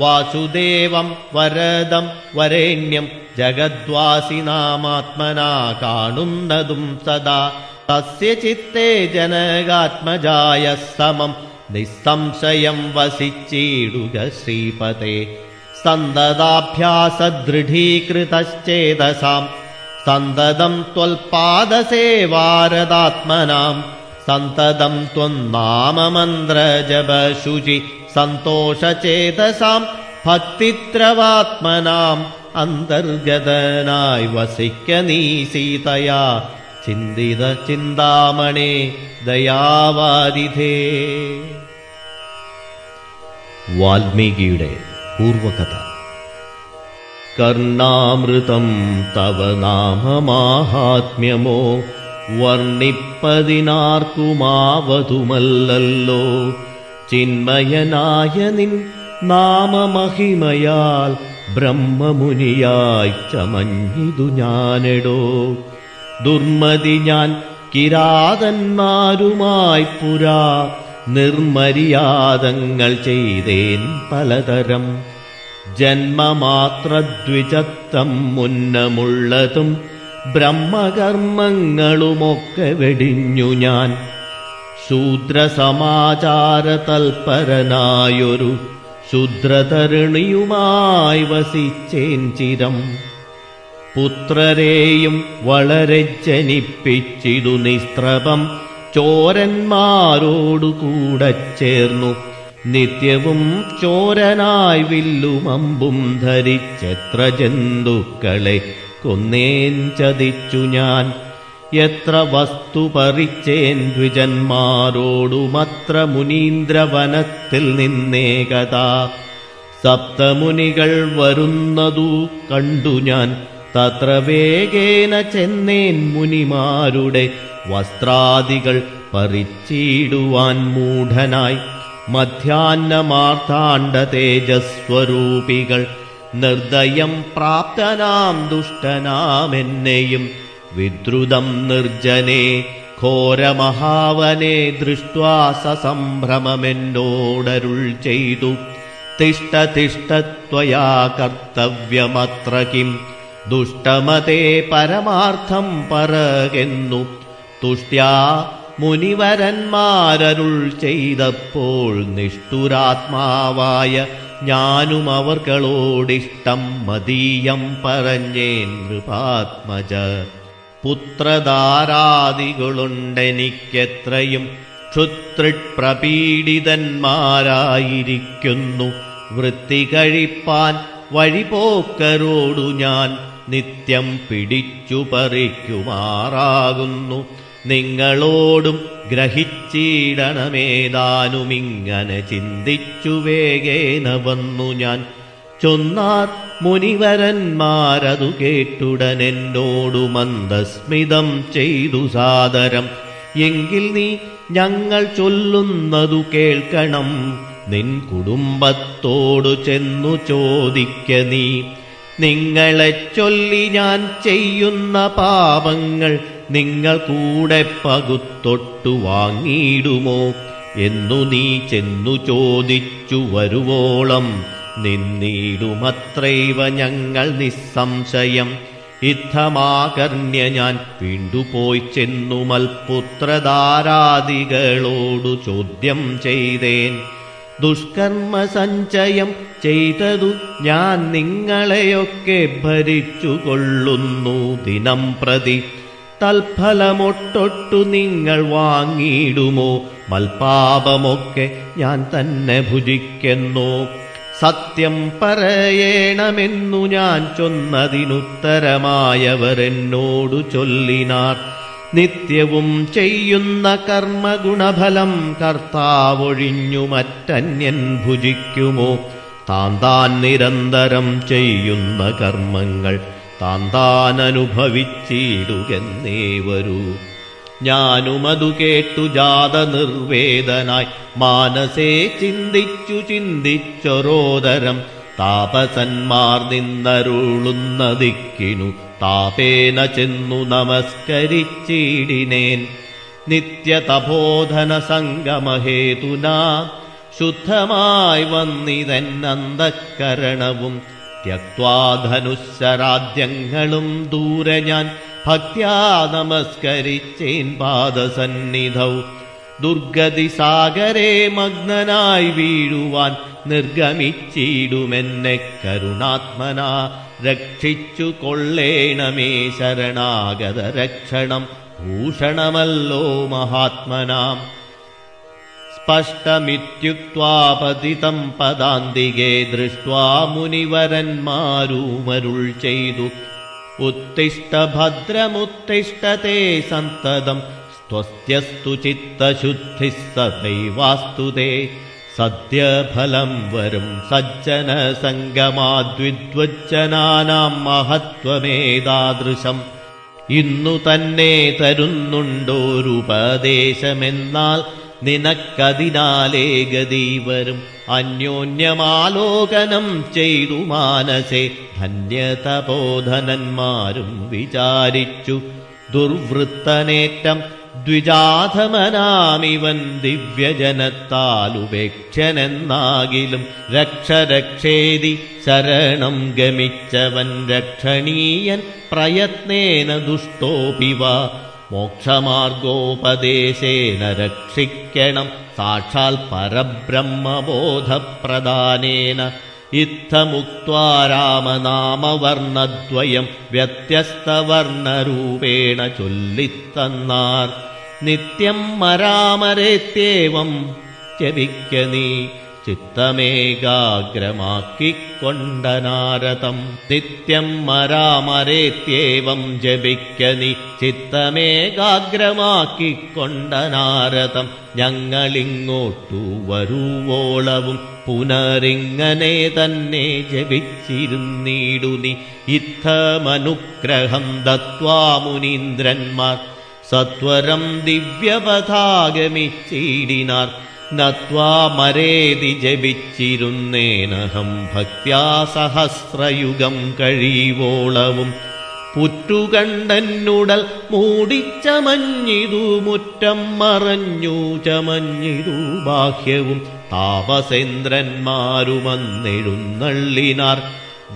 वासुदेवम् वरदम् वरेण्यम् जगद्वासिनामात्मना नामात्मना कानुन्दतुम् सदा। तस्य चित्ते जनगात्मजायः समम् निःसंशयम् वसिच्चीडुग श्रीपते। सन्ददाभ्यासदृढीकृतश्चेदसाम् സന്തതം ത്വൽപാദസേവാരതാത്മനാം സന്തതം ത്വന്നാമമന്ത്രജപശുചി സന്തോഷചേതസാം ഭക്തിത്രവാത്മനാം അന്തർഗതനായി വസിക്ക നീ സീതയാ ചിന്തിത ചിന്താമണേ ദയാവാരിധേ വാൽമീകിയുടെ പൂർവകഥ കർണാമൃതം തവ നാമമാഹാത്മ്യമോ? വർണിപ്പതിനാർക്കുമാവതുമല്ലല്ലോ. ചിന്മയനായ നിൻ നാമമഹിമയാൽ ബ്രഹ്മമുനിയായി ചമഞ്ഞിതു ഞാനെടോ. ദുർമതി ഞാൻ കിരാതന്മാരുമായി പുരാ നിർമര്യാദങ്ങൾ ചെയ്തേൻ പലതരം. ജന്മമാത്രദ്വിജത്തം മുന്നമുള്ളതും ബ്രഹ്മകർമ്മങ്ങളുമൊക്കെ വെടിഞ്ഞു ഞാൻ. ശൂദ്രസമാചാരതൽപരനായൊരു ശുദ്രതരുണിയുമായി വസിച്ചേൻ ചിരം. പുത്രരെയും വളരെ ജനിപ്പിച്ചിതു നിസ്ത്രപം ചോരന്മാരോടു ചേർന്നു നിത്യവും ചോരനായി വില്ലുമമ്പും ധരിച്ചെത്ര ജന്തുക്കളെ കൊന്നേൻ ചതിച്ചു ഞാൻ. എത്ര വസ്തു പറിച്ചേൻ ദ്വിജന്മാരോടുമത്ര മുനീന്ദ്രവനത്തിൽ നിന്നേകതാ സപ്തമുനികൾ വരുന്നതു കണ്ടു ഞാൻ. തത്ര വേഗേന ചെന്നേൻ മുനിമാരുടെ വസ്ത്രാദികൾ പറിച്ചിടുവാൻ മൂഢനായി. മധ്യാന്നമാർത്താണ്ഡ തേജസ്വരൂപികൾ നിർദ്ദയം പ്രാപ്തനാം ദുഷ്ടനാമെന്നെയും വിദ്രുതം നിർജനെ ഘോരമഹാവനെ ദൃഷ്ട്വാ സസംഭ്രമമെന്നോടരുൾ ചെയ്തു. തിഷ്ട തിഷ്ടത്വയാ കർത്തവ്യമത്ര കിം. ദുഷ്ടമതേ പരമാർത്ഥം പറകെന്നു തുഷ്ട്യാ മുനിവരന്മാരരുൾ ചെയ്തപ്പോൾ നിഷ്ഠുരാത്മാവായ ഞാനും അവർകളോടിഷ്ടം മതീയം പറഞ്ഞേ നൃപാത്മജ പുത്രധാരാദികളുണ്ടെനിക്കെത്രയും ക്ഷുത്രിപ്രപീഡിതന്മാരായിരിക്കുന്നു. വൃത്തി കഴിപ്പാൻ വഴിപോക്കരോടു ഞാൻ നിത്യം പിടിച്ചു പറിക്കുമാറാകുന്നു നിങ്ങളോടും ഗ്രഹിച്ചിടണമേതാനുമിങ്ങനെ ചിന്തിച്ചു വേഗേന വന്നു ഞാൻ. ചൊന്നാർ മുനിവരന്മാരതു കേട്ടുടനെന്നോടു മന്ദസ്മിതം ചെയ്തു സാദരം. എങ്കിൽ നീ ഞങ്ങൾ ചൊല്ലുന്നതു കേൾക്കണം. നിൻ കുടുംബത്തോടു ചെന്നു ചോദിക്ക നീ. നിങ്ങളെ ചൊല്ലി ഞാൻ ചെയ്യുന്ന പാപങ്ങൾ നിങ്ങൾ കൂടെ പകുത്തൊട്ടു വാങ്ങിയിടുമോ? എന്നു നീ ചെന്നു ചോദിച്ചു വരുവോളം നിന്നിടുമത്രൈവ ഞങ്ങൾ നിസ്സംശയം. യുദ്ധമാകർണ്യ ഞാൻ വീണ്ടുപോയി ചെന്നു മൽപുത്രധാരാദികളോടു ചോദ്യം ചെയ്തേൻ. ദുഷ്കർമ്മ സഞ്ചയം ചെയ്തതു ഞാൻ നിങ്ങളെയൊക്കെ ഭരിച്ചു കൊള്ളുന്നു ദിനം പ്രതി തൽഫലമൊട്ടൊട്ടു നിങ്ങൾ വാങ്ങിയിടുമോ? മൽപാപമൊക്കെ ഞാൻ തന്നെ ഭുജിക്കുന്നു? സത്യം പറയണമെന്നു ഞാൻ ചൊന്നതിനുത്തരമായവർ എന്നോടു ചൊല്ലിനാർ. നിത്യവും ചെയ്യുന്ന കർമ്മഗുണഫലം കർത്താവൊഴിഞ്ഞു മറ്റന്യൻ ഭുജിക്കുമോ? താൻ താൻ നിരന്തരം ചെയ്യുന്ന കർമ്മങ്ങൾ അനുഭവിച്ചിടുകെന്നേ വരൂ ഞാനുമതു കേട്ടു ജാത നിർവേദനായി മാനസേ ചിന്തിച്ചു ചിന്തിച്ചൊരോദരം. താപസന്മാർ നിന്നരുളുന്ന ദിക്കിനു താപേന ചെന്നു നമസ്കരിച്ചിടിനേൻ. നിത്യതപോധന സംഗമഹേതുനാ. ശുദ്ധമായി വന്നിതെന്നന്തക്കരണവും ത്യക്വാധനുശരാദ്യങ്ങളും ദൂരെ ഞാൻ ഭക്യാ നമസ്കരിച്ചേൻ പാദസന്നിധൗ. ദുർഗതി സാഗരെ മഗ്നനായി വീഴുവാൻ നിർഗമിച്ചിടുമെന്നെ കരുണാത്മന. രക്ഷിച്ചു കൊള്ളേണമേ ശരണാഗത രക്ഷണം ഭൂഷണമല്ലോ മഹാത്മനാം. സ്പഷ്ടമിത്യുക്വാ പതിതം പദാന്തികെ ദൃഷ്ട്വാ മുനിവരന്മാരുമരുൾ ചെയ്തു ഉത്തിഷ്ട ഭദ്രമുത്തിഷ്ടത്തെ സന്തതം സ്വസ്ത്യസ്തു ചിത്തശുദ്ധി സദൈവാസ്തുതേ സദ്യഫലം വരും സജ്ജന സംഗമാദ്വിദ്വജ്ജനാനാം മഹത്വമേതാദൃശം ഇന്നു തന്നെ തരുന്നുണ്ടോരുപദേശമെന്നാൽ നിനക്കതിനാലേ ഗതി വരും അന്യോന്യമാലോകനം ചെയ്തു മാനസേ ധന്യതബോധനന്മാരും വിചാരിച്ചു ദുർവൃത്തനേറ്റം ദ്വിജാധമനാമിവൻ ദിവ്യജനത്താലുപേക്ഷനെന്നാകിലും രക്ഷരക്ഷേതി ശരണം ഗമിച്ചവൻ രക്ഷണീയൻ പ്രയത്നേന ദുഷ്ടോപിവ മോക്ഷമാർഗോപദേശേന രക്ഷിക്കണം സാക്ഷാൽ പരബ്രഹ്മബോധപ്രദാനേന ഇത്തമുക്വാ രാമനാമവർണദ്വയം വ്യത്യസ്തവർണരൂപേണ ചൊല്ലിത്തന്നാർ. നിത്യം മരാമരേത്യേവം ജപിക്ക നീ. ചിത്തമേകാഗ്രമാക്കിക്കൊണ്ടനാരതം. നിത്യം മരാമരേത്യേവം ജപിക്ക നീ ചിത്തമേകാഗ്രമാക്കിക്കൊണ്ടനാരതം. ഞങ്ങളിങ്ങോട്ടു വരുവോളവും പുനരിങ്ങനെ തന്നെ ജപിച്ചിരുന്നീടു നീ ഇത്തമനുഗ്രഹം ദത്വാ മുനീന്ദ്രന്മാർ സത്വരം ദിവ്യപഥാഗമിച്ചീടിനാർ. നത്വാ മരേതി ജപിച്ചിരുന്നേനഹം ഭക്യാ സഹസ്രയുഗം കഴിവോളവും. പുറ്റുകണ്ടന്നുടൽ മൂടിച്ചമഞ്ഞിതു മുറ്റം മറഞ്ഞു ചമഞ്ഞിതു ബാഹ്യവും. താപസേന്ദ്രന്മാരുമന്നെഴുന്നള്ളിനാർ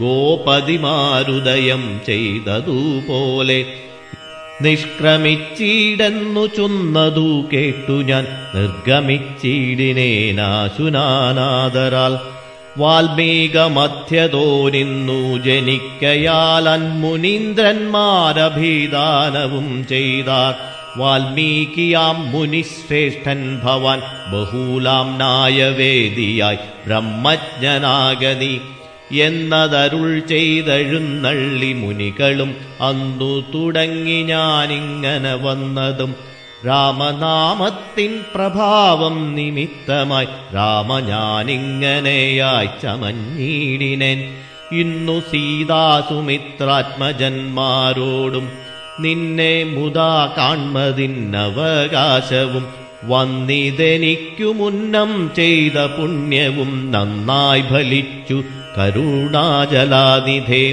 ഗോപതിമാരുദയം ചെയ്തതുപോലെ നിഷ്ക്രമിച്ചീടെന്നു ചൊന്നതു കേട്ടു ഞാൻ നിർഗമിച്ചീടിനേനാശുനാനാദരാൽ വാൽമീകമധ്യതോ നിന്നു ജനിക്കയാൽ അന്മുനീന്ദ്രന്മാരഭിദാനവും ചെയ്താർ വാൽമീകിയാം മുനിശ്രേഷ്ഠൻ ഭവാൻ ബഹൂലാം നായവേദിയായി ബ്രഹ്മജ്ഞനാഗതി എന്നതരുൾ ചെയ്തെഴുന്നള്ളി മുനികളും അന്നു തുടങ്ങി ഞാനിങ്ങനെ വന്നതും. രാമനാമത്തിൻ പ്രഭാവം നിമിത്തമായി രാമ ഞാനിങ്ങനെയായി ചമഞ്ഞീടിനേൻ ഇന്നു സീതാസുമിത്രാത്മജന്മാരോടും നിന്നെ മുതാ കാൺമതിന്നവകാശവും വന്നിതെനിക്കു മുന്നം ചെയ്ത പുണ്യവും നന്നായി ഫലിച്ചു. करुणाजलानिधे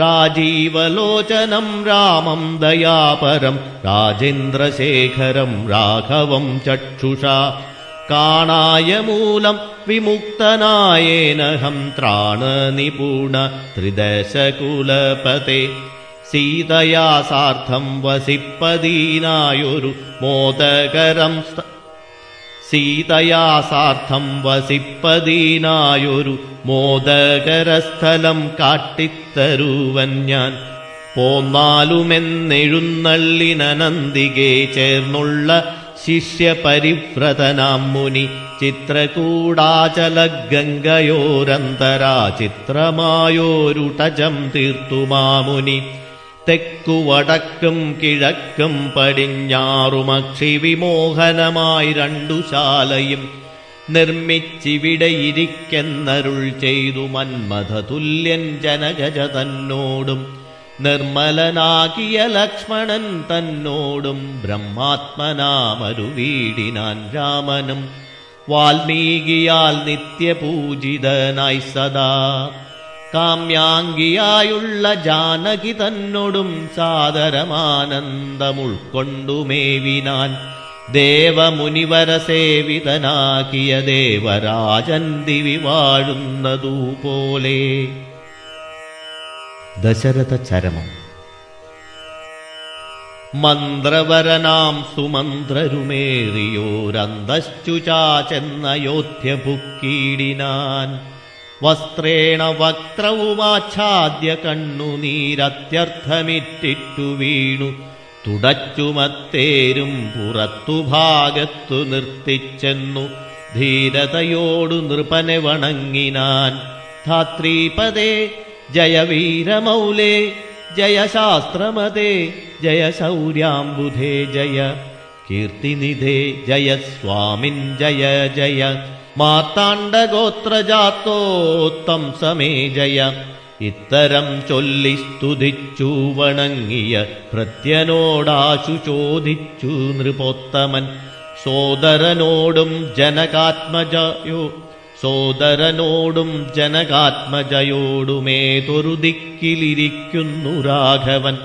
राजीवलोचनम् रामम् दयापरम् राजेन्द्रशेखरम् राघवम् चक्षुषा काणाय मूलम् विमुक्तनायेनहं त्राणनिपुण त्रिदशकुलपते सीतया सार्धं वसि प्रदीनायुरु मोदकरं സീതയാ സാർത്ഥം വസിപ്പതീനായൊരു മോദകരസ്ഥലം കാട്ടിത്തരുവൻ ഞാൻ. പോന്നാലുമെന്നെഴുന്നള്ളിനന്തികെ ചേർന്നുള്ള ശിഷ്യപരിവ്രതനാം മുനി ചിത്രകൂടാചലഗംഗയോരന്തരാ ചിത്രമായോരുടജം തീർത്തുമാമുനി തെക്കുവടക്കും കിഴക്കും പടിഞ്ഞാറുമക്ഷി വിമോഹനമായി രണ്ടു ശാലയും നിർമ്മിച്ചിവിടെയിരിക്കെന്നരുൾ ചെയ്തു മന്മഥതുല്യൻ ജനഗജ തന്നോടും നിർമ്മലനാകിയ ലക്ഷ്മണൻ തന്നോടും ബ്രഹ്മാത്മനാമരുവീടിനാൻ രാമനും വാൽമീകിയാൽ നിത്യപൂജിതനായി സദാ കാമ്യാംഗിയായുള്ള ജാനകി തന്നോടും സാദരമാനന്ദമുൾക്കൊണ്ടുമേവിനാൻ ദേവമുനിവരസേവിതനാക്കിയ ദേവരാജൻ ദിവി വാഴുന്നതുപോലെ. ദശരഥ ചരമം. മന്ത്രവരനാം സുമന്ത്രരുമേറിയോരന്തശ്ചു ചാചെന്നയോധ്യ ഭുക്കീടിനാൻ വസ്ത്രേണ വക്രവുമാച്ഛാദ്യ കണ്ണുനീരത്യർത്ഥമിറ്റിട്ടു വീണു. തുടച്ചുമത്തേരും പുറത്തു ഭാഗത്തു നിർത്തിച്ചെന്നു. ധീരതയോടു നൃപനെ വണങ്ങിനാൻ. ധാത്രീപദേ ജയവീരമൗലേ ജയശാസ്ത്രമതേ ജയ ശൗര്യാംബുധേ ജയ കീർത്തിനിധേ ജയ സ്വാമിൻ ജയ ജയ. മാർത്താണ്ഡഗോത്രജാത്തോത്തം സമേ ജയ ഇത്തരം ചൊല്ലി സ്തുതിച്ചു വണങ്ങിയ ഭൃത്യനോടാശു ചോദിച്ചു നൃപോത്തമൻ സോദരനോടും ജനകാത്മജയോ സോദരനോടും ജനകാത്മജയോടുമേതൊരു ദിക്കിലിരിക്കുന്നു രാഘവൻ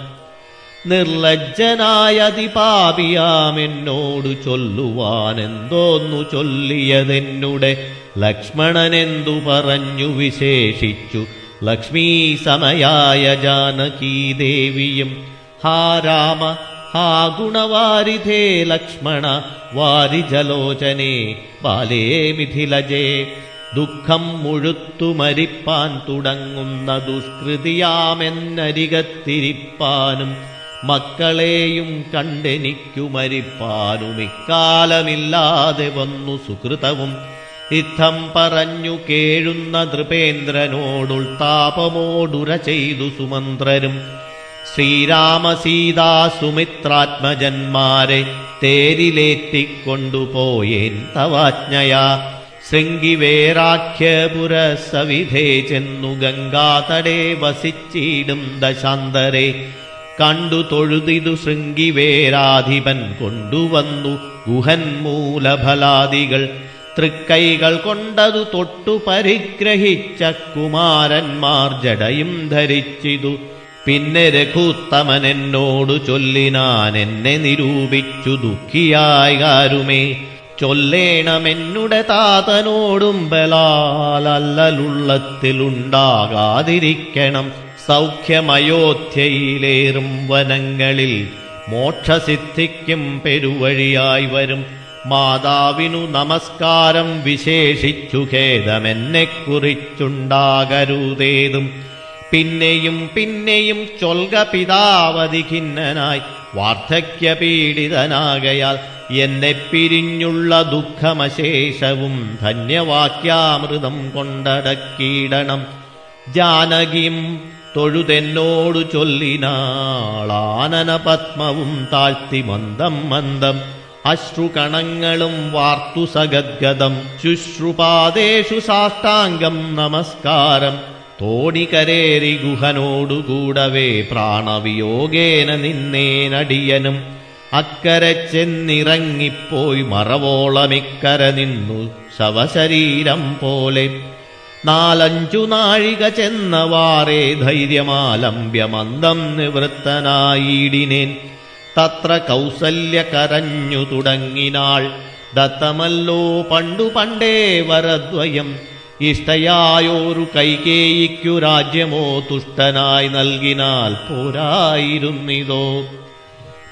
നിർലജ്ജനായതിപാപിയാമെന്നോടു ചൊല്ലുവാനെന്തോന്നു ചൊല്ലിയതെന്നുടെ ലക്ഷ്മണനെന്തു പറഞ്ഞു വിശേഷിച്ചു. ലക്ഷ്മീ സമയായ ജാനകീദേവിയും ഹാ രാമ ഹാ ഗുണവാരിധേ ലക്ഷ്മണ വാരിജലോചനേ ബാലേ മിഥിലജേ. ദുഃഖം മുഴുത്തു മരിപ്പാൻ തുടങ്ങുന്ന ദുഷ്കൃതിയാമെന്നരികത്തിരിപ്പാനും മക്കളെയും കണ്ടെനിക്കു മരിപ്പാനും ഇക്കാലമില്ലാതെ വന്നു സുഹൃതവും. ഇത്തം പറഞ്ഞു കേഴുന്ന നൃപേന്ദ്രനോടുൾത്താപമോടുര ചെയ്തു സുമന്ത്രരും. ശ്രീരാമസീതാ സുമിത്രാത്മജന്മാരെ തേരിലേറ്റിക്കൊണ്ടുപോയേൻ തവാജ്ഞയാ. ശൃംഗിവേരാഖ്യപുര സവിധേ ചെന്നു ഗംഗാതടേ വസിച്ചിടും ദശാന്തരെ. കണ്ടു തൊഴുതിതു ശൃംഗിവേരാധിപൻ കൊണ്ടുവന്നു ഗുഹൻ മൂലഫലാദികൾ. തൃക്കൈകൾ കൊണ്ടതു തൊട്ടു പരിഗ്രഹിച്ച കുമാരന്മാർ ജടയും ധരിച്ചിതു. പിന്നെ രഘുത്തമൻ എന്നോടു ചൊല്ലിനാൻ എന്നെ നിരൂപിച്ചു ദുഃഖിയായകാരുമേ ചൊല്ലേണമെന്നുടെ താതനോടും ബലാലല്ലുള്ളത്തിലുണ്ടാകാതിരിക്കണം സൗഖ്യമയോധ്യയിലേറും വനങ്ങളിൽ മോക്ഷസിദ്ധിക്കും പെരുവഴിയായി വരും. മാതാവിനു നമസ്കാരം വിശേഷിച്ചു ഖേദമെന്നെ കുറിച്ചുണ്ടാകരുതേതും പിന്നെയും പിന്നെയും ചൊൽക പിതാവതി ഖിന്നനായി വാർദ്ധക്യപീഡിതനാകയാൽ എന്നെ പിരിഞ്ഞുള്ള ദുഃഖമശേഷവും ധന്യവാക്യാമൃതം കൊണ്ടടക്കിയിടണം. ജാനകിയും തൊഴുതെന്നോടു ചൊല്ലിനാളാനന പത്മവും താഴ്ത്തി മന്ദം മന്ദം. അശ്രുകണങ്ങളും വാർത്തു സഗദ്ഗതം. ശുശ്രുപാദേഷു സാഷ്ടാംഗം നമസ്കാരം. തോണികരേറി ഗുഹനോടുകൂടവേ പ്രാണവിയോഗേന നിന്നേനടിയനും. അക്കരെ ചെന്നിറങ്ങിപ്പോയി മറവോളമിക്കര നിന്നു ശവശരീരം പോലെ. നാലഞ്ചു നാഴിക ചെന്നവാറേ ധൈര്യമാലംബ്യമന്ദം നിവൃത്തനായിടിനേൻ. തത്ര കൗസല്യ കരഞ്ഞു തുടങ്ങിനാൾ ദത്തമല്ലോ പണ്ടു പണ്ടേ വരദ്വയം. ഇഷ്ടയായോരു കൈകേയിക്കു രാജ്യമോ തുഷ്ടനായി നൽകിനാൽ പോരായിരുന്നിതോ.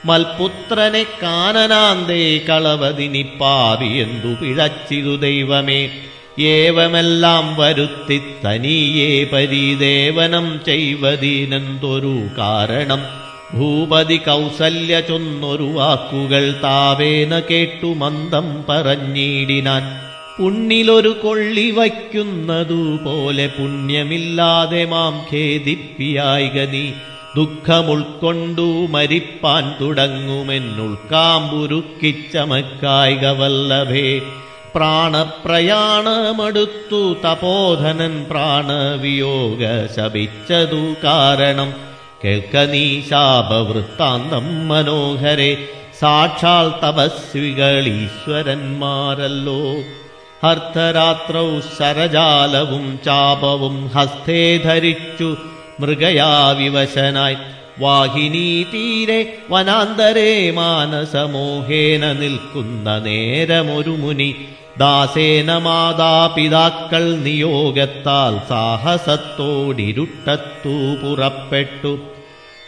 മൽപുത്രനെ കാനനാന്തേ കളവതിനി പാവി എന്തു പിഴച്ചിതു ദൈവമേ. ഏവമെല്ലാം വരുത്തി തനിയേ പരിദേവനം ചെയ്വതിനെന്തൊരു കാരണം? ഭൂപതി കൗസല്യ ചൊന്നൊരു വാക്കുകൾ താവേന കേട്ടു മന്ദം പറഞ്ഞിടിനാൻ. പുണ്ണിലൊരു കൊള്ളി വയ്ക്കുന്നതുപോലെ പുണ്യമില്ലാതെ മാം ഖേദിപ്പിയായിക നീ ദുഃഖമുൾക്കൊണ്ടു മരിപ്പാൻ തുടങ്ങുമെന്നുൾക്കാമ്പുരുക്കിച്ചമക്കായിക പ്രാണപ്രയാണമടുത്തു തപോധനൻ പ്രാണവിയോഗ ശപിച്ചതു കാരണം. കേൾക്ക നീ ശാപവൃത്താന്തം മനോഹരെ സാക്ഷാൽ തപസ്വികൾ ഈശ്വരന്മാരല്ലോ ഹർത്തരാത്രൗ ശരജാലവും ചാപവും ഹസ്തേ ധരിച്ചു മൃഗയാവിവശനായി. വാഹിനീ തീരെ വനാന്തരേ മാനസമോഹേന നിൽക്കുന്ന നേരമൊരു മുനി ദാസേന മാതാപിതാക്കൾ നിയോഗത്താൽ സാഹസത്തോടിരുട്ടത്തു പുറപ്പെട്ടു.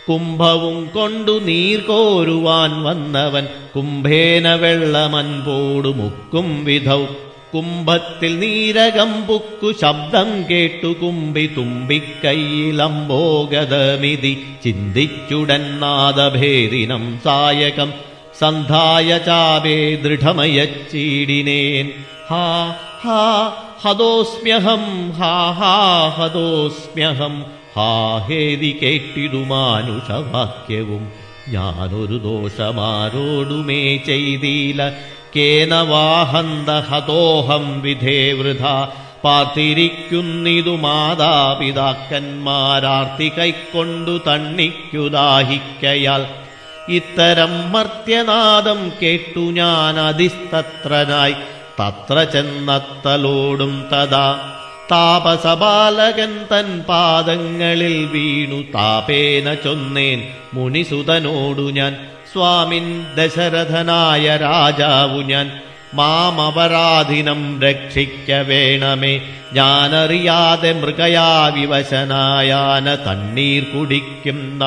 കുംഭവും കൊണ്ടു നീർ കോരുവാൻ വന്നവൻ കുംഭേന വെള്ളമൻപോടു മുക്കും വിധൗ. കുംഭത്തിൽ നീരകമ്പുക്കു ശബ്ദം കേട്ടു കുമ്പി തുമ്പിക്കൈയിലംബോഗതമിതി ചിന്തിച്ചുടൻ നാദഭേദിനം സായകം സന്ധായ ചാപേ ദൃഢമയച്ചീടിനേൻ. ഹാ ഹാ ഹതോസ്മ്യഹം ഹാ ഹാ ഹതോസ്മ്യഹം. ഹാ ഹേതി കേട്ടിതു മാനുഷവാക്യവും ഞാനൊരു ദോഷമാരോടുമേ ചെയ്തീല. കേന വാഹന്ത ഹതോഹം വിധേ വൃഥ. പാർത്തിരിക്കുന്നിതു മാതാപിതാക്കന്മാരാർത്തി കൈക്കൊണ്ടു തണ്ണിക്കുദാഹിക്കയാൽ ഇത്തരം മർത്യനാദം കേട്ടു ഞാൻ അതിസ്തത്രനായി. തത്ര ചെന്നത്തലോടും തഥാ. താപസബാലകൻ തൻ പാദങ്ങളിൽ വീണു. താപേന ചൊന്നേൻ മുനിസുതനോടു ഞാൻ. സ്വാമിൻ ദശരഥനായ രാജാവു ഞാൻ. മാമപരാധിനം രക്ഷിക്ക വേണമേ. ഞാനറിയാതെ മൃഗയാവിവശനായാന തണ്ണീർ കുടിക്കും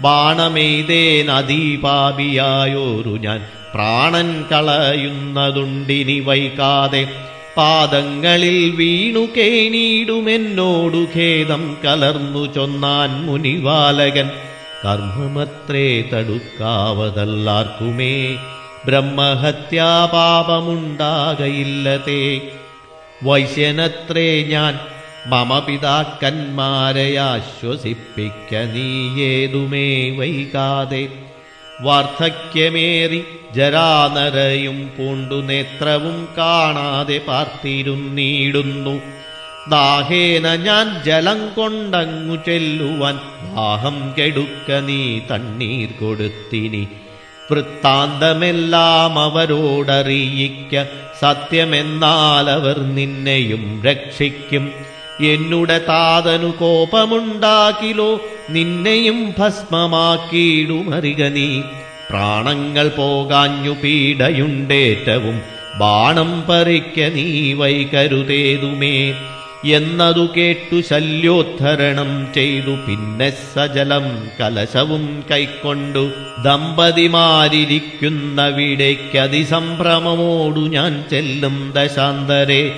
നാദമെന്തോർത്തു ബാണമെയ്തേനദീപാപിയായോരു ഞാൻ. പ്രാണൻ കളയുന്നതുണ്ടിനി വൈകാതെ പാദങ്ങളിൽ വീണു കേണീടുമെന്നോടു ഖേദം കലർന്നു ചൊന്നാൻ മുനിവാലകൻ. കർമ്മമത്രേ തടുക്കാവതല്ലാർക്കുമേ. ബ്രഹ്മഹത്യാപാപമുണ്ടാകയില്ലതേ. വൈശ്യനത്രേ ഞാൻ മമ പിതാക്കന്മാരെ ആശ്വസിപ്പിക്ക നീയേതുമേ വൈകാതെ വാർദ്ധക്യമേറി ജരാനരയും പൂണ്ടു നേത്രവും കാണാതെ പാർത്തിരുന്നീടുന്നു. ദാഹേന ഞാൻ ജലം കൊണ്ടങ്ങു ചെല്ലുവാൻ ദാഹം കെടുക്ക നീ തണ്ണീർ കൊടുത്തിനി. വൃത്താന്തമെല്ലാം അവരോടറിയിക്ക. സത്യമെന്നാൽ അവർ നിന്നെയും രക്ഷിക്കും. എന്നുടെ താതനു കോപമുണ്ടാക്കിലോ നിന്നെയും ഭസ്മമാക്കിയിടുമറിക നീ. പ്രാണങ്ങൾ പോകാഞ്ഞു പീഡയുണ്ടേറ്റവും ബാണം പറിക്ക നീ വൈകരുതേതുമേ. എന്നതു കേട്ടു ശല്യോദ്ധരണം ചെയ്തു പിന്നെ സജലം കലശവും കൈക്കൊണ്ടു ദമ്പതിമാരിരിക്കുന്നവിടേക്കതിസംഭ്രമമോടു ഞാൻ ചെല്ലും ദശാന്തരെ.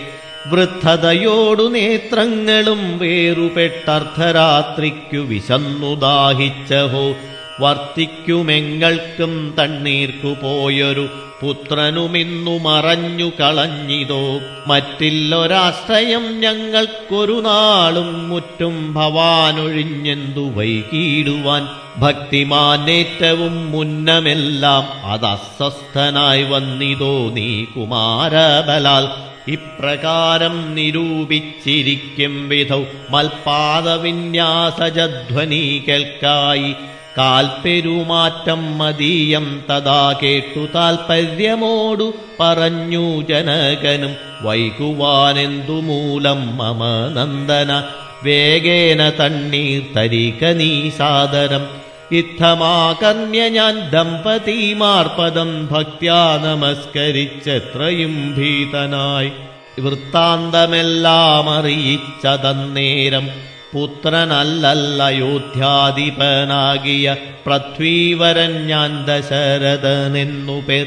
വൃദ്ധതയോടു നേത്രങ്ങളും വേറുപെട്ടർദ്ധരാത്രിക്കു വിശന്നു ദാഹിച്ചഹോ. വർത്തിക്കുമെങ്ങൾക്കും തണ്ണീർക്കു പോയൊരു പുത്രനുമിന്നു മറഞ്ഞു കളഞ്ഞിതോ. മറ്റില്ലൊരാശ്രയം ഞങ്ങൾക്കൊരു നാളും മുറ്റും ഭവാനൊഴിഞ്ഞെന്തു വൈകീടുവാൻ. ഭക്തിമാനേറ്റവും മുന്നമെല്ലാം അതസ്വസ്ഥനായി വന്നിതോ നീ കുമാരബലാൽ. ഇപ്രകാരം നിരൂപിച്ചിരിക്കും വിധൗ. മൽപാദവിന്യാസജധ്വനി കേൾക്കായി. കാൽപ്പെരുമാറ്റം മതീയം തഥാ കേട്ടു താൽപര്യമോടു പറഞ്ഞു ജനകനും. വൈകുവാനെന്തു മൂലം മമ നന്ദന വേഗേന തണ്ണീർ തരിക നീ സാദരം. ഇത്തമാകർണ്യ ഞാൻ ദമ്പതിമാർപദം ഭക്യാ നമസ്കരിച്ചെത്രയും ഭീതനായി. വൃത്താന്തമെല്ലാം അറിയിച്ചതന്നേരം പുത്രനല്ലല്ലയോധ്യാധിപനാകിയ പൃഥ്വീവരൻ ഞാൻ ദശരഥനെന്നു പേർ.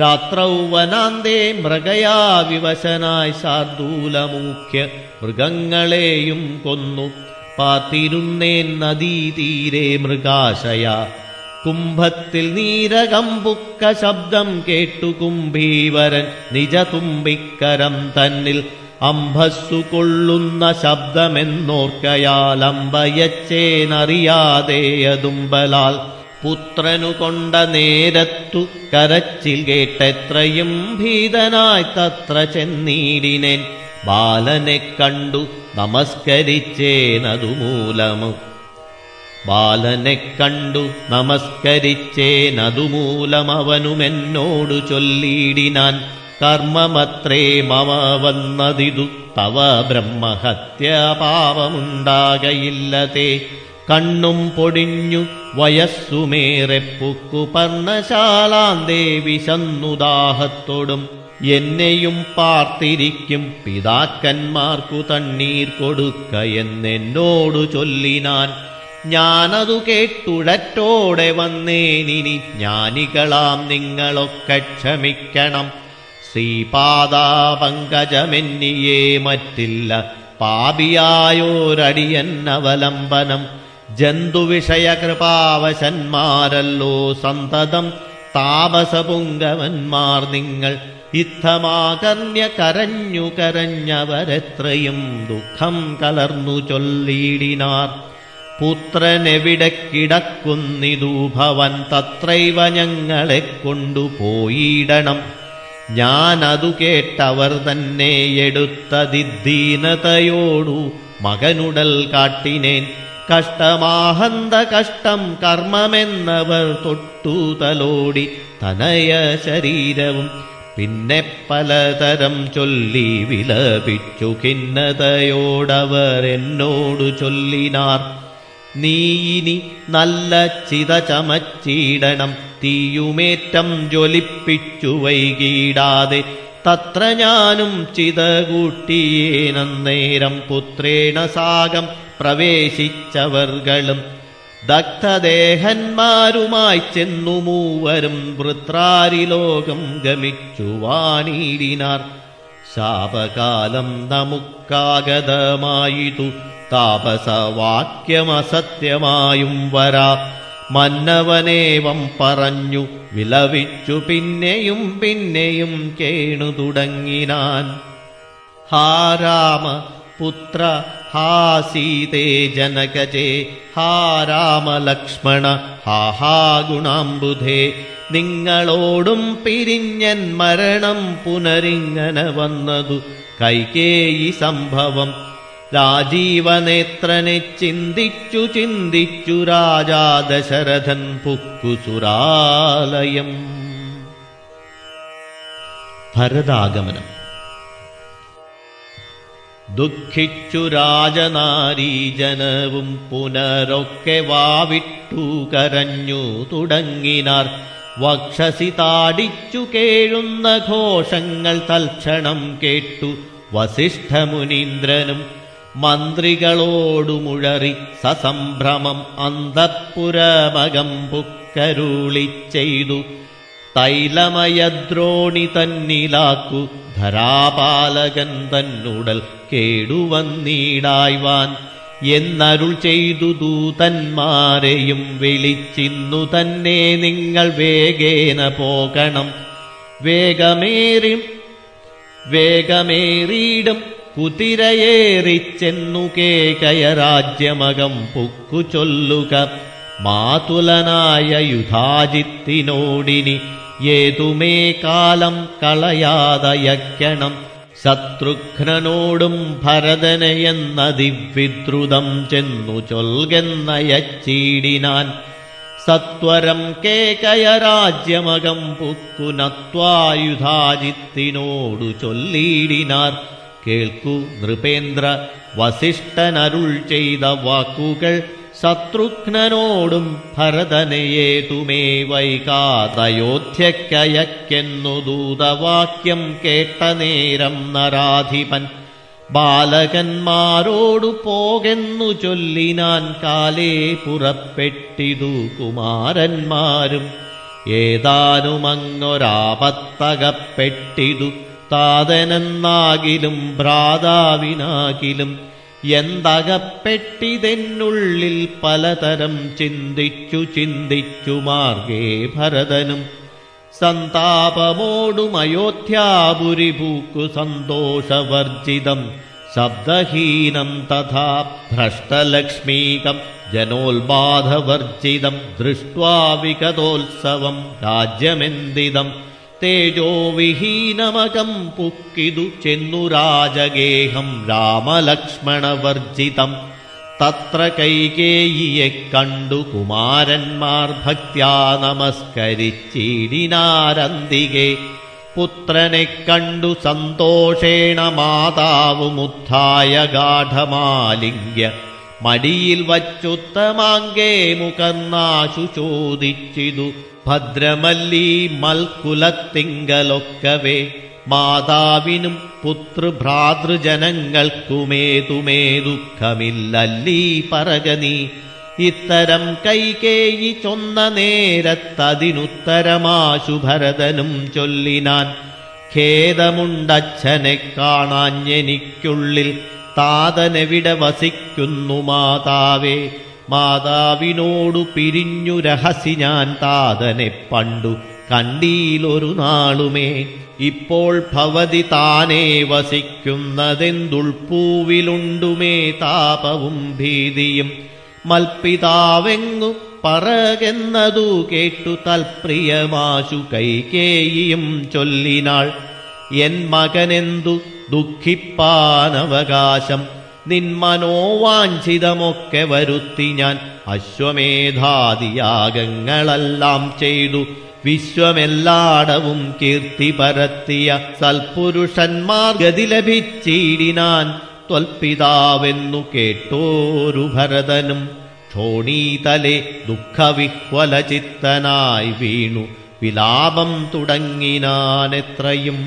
രാത്രൗ വനാന്തേ മൃഗയാ വിവശനായി ശാർദൂലമൂഖ്യ മൃഗങ്ങളെയും കൊന്നു. പാത്തിരുന്നേൻ നദീതീരെ മൃഗാശയ. കുംഭത്തിൽ നീരകമ്പുക്ക ശബ്ദം കേട്ടു കുംഭീവരൻ നിജതുമ്പിക്കരം തന്നിൽ. അംഭസ്സു കൊള്ളുന്ന ശബ്ദമെന്നോർക്കയാൽ അമ്പയച്ചേനറിയാതെയതുമ്പലാൽ പുത്രനു കൊണ്ട നേരത്തു കരച്ചിൽ കേട്ടെത്രയും ഭീതനായി തത്ര ചെന്നീടിനേൻ. ബാലനെ കണ്ടു നമസ്കരിച്ചേനതുമൂലമു. ബാലനെ കണ്ടു നമസ്കരിച്ചേനതുമൂലമവനുമെന്നോടു ചൊല്ലിയിടിനാൻ കർമ്മമത്രേ മമ വന്നതിതു തവ ബ്രഹ്മഹത്യ പാപമുണ്ടാകയില്ലതേ. കണ്ണും പൊടിഞ്ഞു വയസ്സുമേറെ പുക്കു പർണശാലാന്തേ വിശന്നുദാഹത്തോടും എന്നെയും പാർത്തിരിക്കും പിതാക്കന്മാർക്കു തണ്ണീർ കൊടുക്ക എന്നെന്നോടു ചൊല്ലിനാൻ. ഞാനതു കേട്ടുടറ്റോടെ വന്നേനിനി ജ്ഞാനികളാം നിങ്ങളൊക്കെ ക്ഷമിക്കണം. ശ്രീപാദാപങ്കജമെന്നിയേ മറ്റില്ല പാപിയായോരടിയന്നവലംബനം. ജന്തുവിഷയകൃപാവശന്മാരല്ലോ സന്തതം താപസപുങ്കവന്മാർ നിങ്ങൾ ഇത്തമാകർണ്യ കരഞ്ഞു കരഞ്ഞവരെത്രയും ദുഃഖം കലർന്നു ചൊല്ലിയിടിനാർ പുത്രനെവിടെ കിടക്കുന്നിതു ഭവൻ തത്രൈവ ഞങ്ങളെ കൊണ്ടുപോയിടണം ഞാനതു കേട്ടവർ തന്നെ എടുത്തതിദ്ദീനതയോടു മകനുടൽ കാട്ടിനേൻ. കഷ്ടമാഹന്ത കഷ്ടം കർമ്മമെന്നവർ തൊട്ടു തലോടി തനയ ശരീരവും പിന്നെ പലതരം ചൊല്ലി വിലപിച്ചു ഖിന്നതയോടവർ എന്നോട് ചൊല്ലിനാർ. നീ ഇനി നല്ല ചിത ചമച്ചിടണം തീയുമേറ്റം ജ്വലിപ്പിച്ചു വൈകിടാതെ. തത്ര ഞാനും ചിത കൂട്ടിയേനന്നേരം പുത്രേണ സാഗം പ്രവേശിച്ചവർകളും ദഗ്ധദേഹന്മാരുമായി ചെന്നു മൂവരും വൃത്രാരിലോകം ഗമിച്ചു വാണീടിനാർ ശാപകാലം നമുക്കാഗതമായിതു. താപസവാക്യമസത്യമായും വരാ. മന്നവനേവം പറഞ്ഞു വിലപിച്ചു പിന്നെയും പിന്നെയും കേണു തുടങ്ങിനാൻ. ഹാരാമ പുത്ര ഹാ സീതേ ജനകജേ ഹാ രാമലക്ഷ്മണ ഹാ ഹാ ഗുണാംബുധേ. നിങ്ങളോടും പിരിഞ്ഞൻ മരണം പുനരിങ്ങനെ വന്നതു കൈകേയി സംഭവം. രാജീവനേത്രനെ ചിന്തിച്ചു ചിന്തിച്ചു രാജാ ദശരഥൻ പുക്കുസുരാലയം. ഭരതാഗമനം. ദുഃഖിച്ചു രാജനാരീജനവും പുനരൊക്കെ വാവിട്ടു കരഞ്ഞു തുടങ്ങിനാർ. വക്ഷസി താടിച്ചു കേഴുന്ന ഘോഷങ്ങൾ തൽക്ഷണം കേട്ടു. വസിഷ്ഠമുനീന്ദ്രനും മന്ത്രികളോടുമുഴറി സസംഭ്രമം അന്തഃപുരമകം പുക്കരുളി ചെയ്തു. തൈലമയദ്രോണി തന്നിലാക്കു. ധരാപാലകൻ തന്നുടൽ കേടുവന്നീടായ്വാൻ. എന്നരുൾ ചെയ്തു ദൂതന്മാരെയും വിളിച്ചിന്നു തന്നെ നിങ്ങൾ വേഗേന പോകണം. വേഗമേറി വേഗമേറിയിടും. കുതിരയേറിച്ചെന്നു കേകയ രാജ്യമകം പുക്കു ചൊല്ലുക. മാതുലനായ യുധാജിത്തിനോടിനി ഏതുമേ കാലം കളയാതയക്കണം ശത്രുഘ്നനോടും ഭരതനയെന്ന ദിവ്വിദ്രുതം ചെന്നു ചൊൽകെന്നയച്ചീടിനാൻ സത്വരം കേകയരാജ്യമകം പുക്കുനത്വായുധാജിത്തിനോടു ചൊല്ലിയിടിനാർ കേൾക്കു നൃപേന്ദ്ര വസിഷ്ഠനരുൾ ചെയ്ത വാക്കുകൾ ശത്രുഘ്നനോടും ഭരതനയേതുമേ വൈകാതയോധ്യക്കയക്കെന്നു ദൂതവാക്യം കേട്ട നേരം നരാധിപൻ. ബാലകന്മാരോടു പോകെന്നു ചൊല്ലിനാൻ കാലേ പുറപ്പെട്ടിതു കുമാരന്മാരും. ഏതാനുമങ്ങൊരാപത്തകപ്പെട്ടിതു താതനെന്നാകിലും ഭ്രാതാവിനാകിലും എന്തകപ്പെട്ടിതെന്നുള്ളിൽ പലതരം ചിന്തിച്ചു ചിന്തിച്ചു മാർഗേ ഭരതനും സന്താപമോടും അയോധ്യാപുരി ഭൂക്കു സന്തോഷവർജിതം ശബ്ദഹീനം തഥാ ഭ്രഷ്ടലക്ഷ്മീകം ജനോൽബാധവർജിതം ദൃഷ്ട്വാ വിഗതോത്സവം രാജ്യമെന്തിതം तेजोविहीनमकम् पुक्किदु चेन्नुराजगेहम् रामलक्ष्मणवर्जितम् तत्र कैकेय्ये कण्डु कुमारन्मार्भक्त्या नमस्करिचीरिनारन्दिगे पुत्रने कण्डु सन्तोषेण मातावुमुत्थाय गाढमालिङ्ग्य മടിയിൽ വച്ചുത്തമാങ്കേ മുഖന്നാശു ചോദിച്ചിതു. ഭദ്രമല്ലീ മൽക്കുലത്തിങ്കലൊക്കവേ മാതാവിനും പുത്രഭ്രാതൃജനങ്ങൾക്കുമേതുമേ ദുഃഖമില്ലല്ലീ പറകനീ ഇത്തരം കൈകേയി ചൊന്ന നേരത്തതിനുത്തരമാശു ഭരതനും ചൊല്ലിനാൻ ഖേദമുണ്ടച്ഛനെ കാണാഞ്ഞെനിക്കുള്ളിൽ താതനെവിടെ വസിക്കുന്നു മാതാവേ? മാതാവിനോടു പിരിഞ്ഞു രഹസി ഞാൻ താതനെ പണ്ടു കണ്ടീലൊരു നാളുമേ. ഇപ്പോൾ ഭവതി താനേ വസിക്കുന്നതെന്തുൾപ്പൂവിലുണ്ടുമേ താപവും ഭീതിയും. മൽപിതാവെങ്ങു പറകെന്നതു കേട്ടു തൽപ്രിയമാശു കൈകേയിയും ചൊല്ലിനാൾ. എൻ മകനെന്തു ദുഃഖിപ്പാനവകാശം. നിന്മനോവാഞ്ചിതമൊക്കെ വരുത്തി ഞാൻ. അശ്വമേധാദിയാഗങ്ങളെല്ലാം ചെയ്തു. വിശ്വമെല്ലാടവും കീർത്തി പരത്തിയ സൽപുരുഷന്മാർ ഗതി ലഭിച്ചിടിനാൻ ത്വൽപിതാവെന്നു കേട്ടോരു ഭരതനും. ക്ഷോണീതലെ ദുഃഖവിഹ്വലചിത്തനായി വീണു. വിലാപം തുടങ്ങിനാനെത്രയും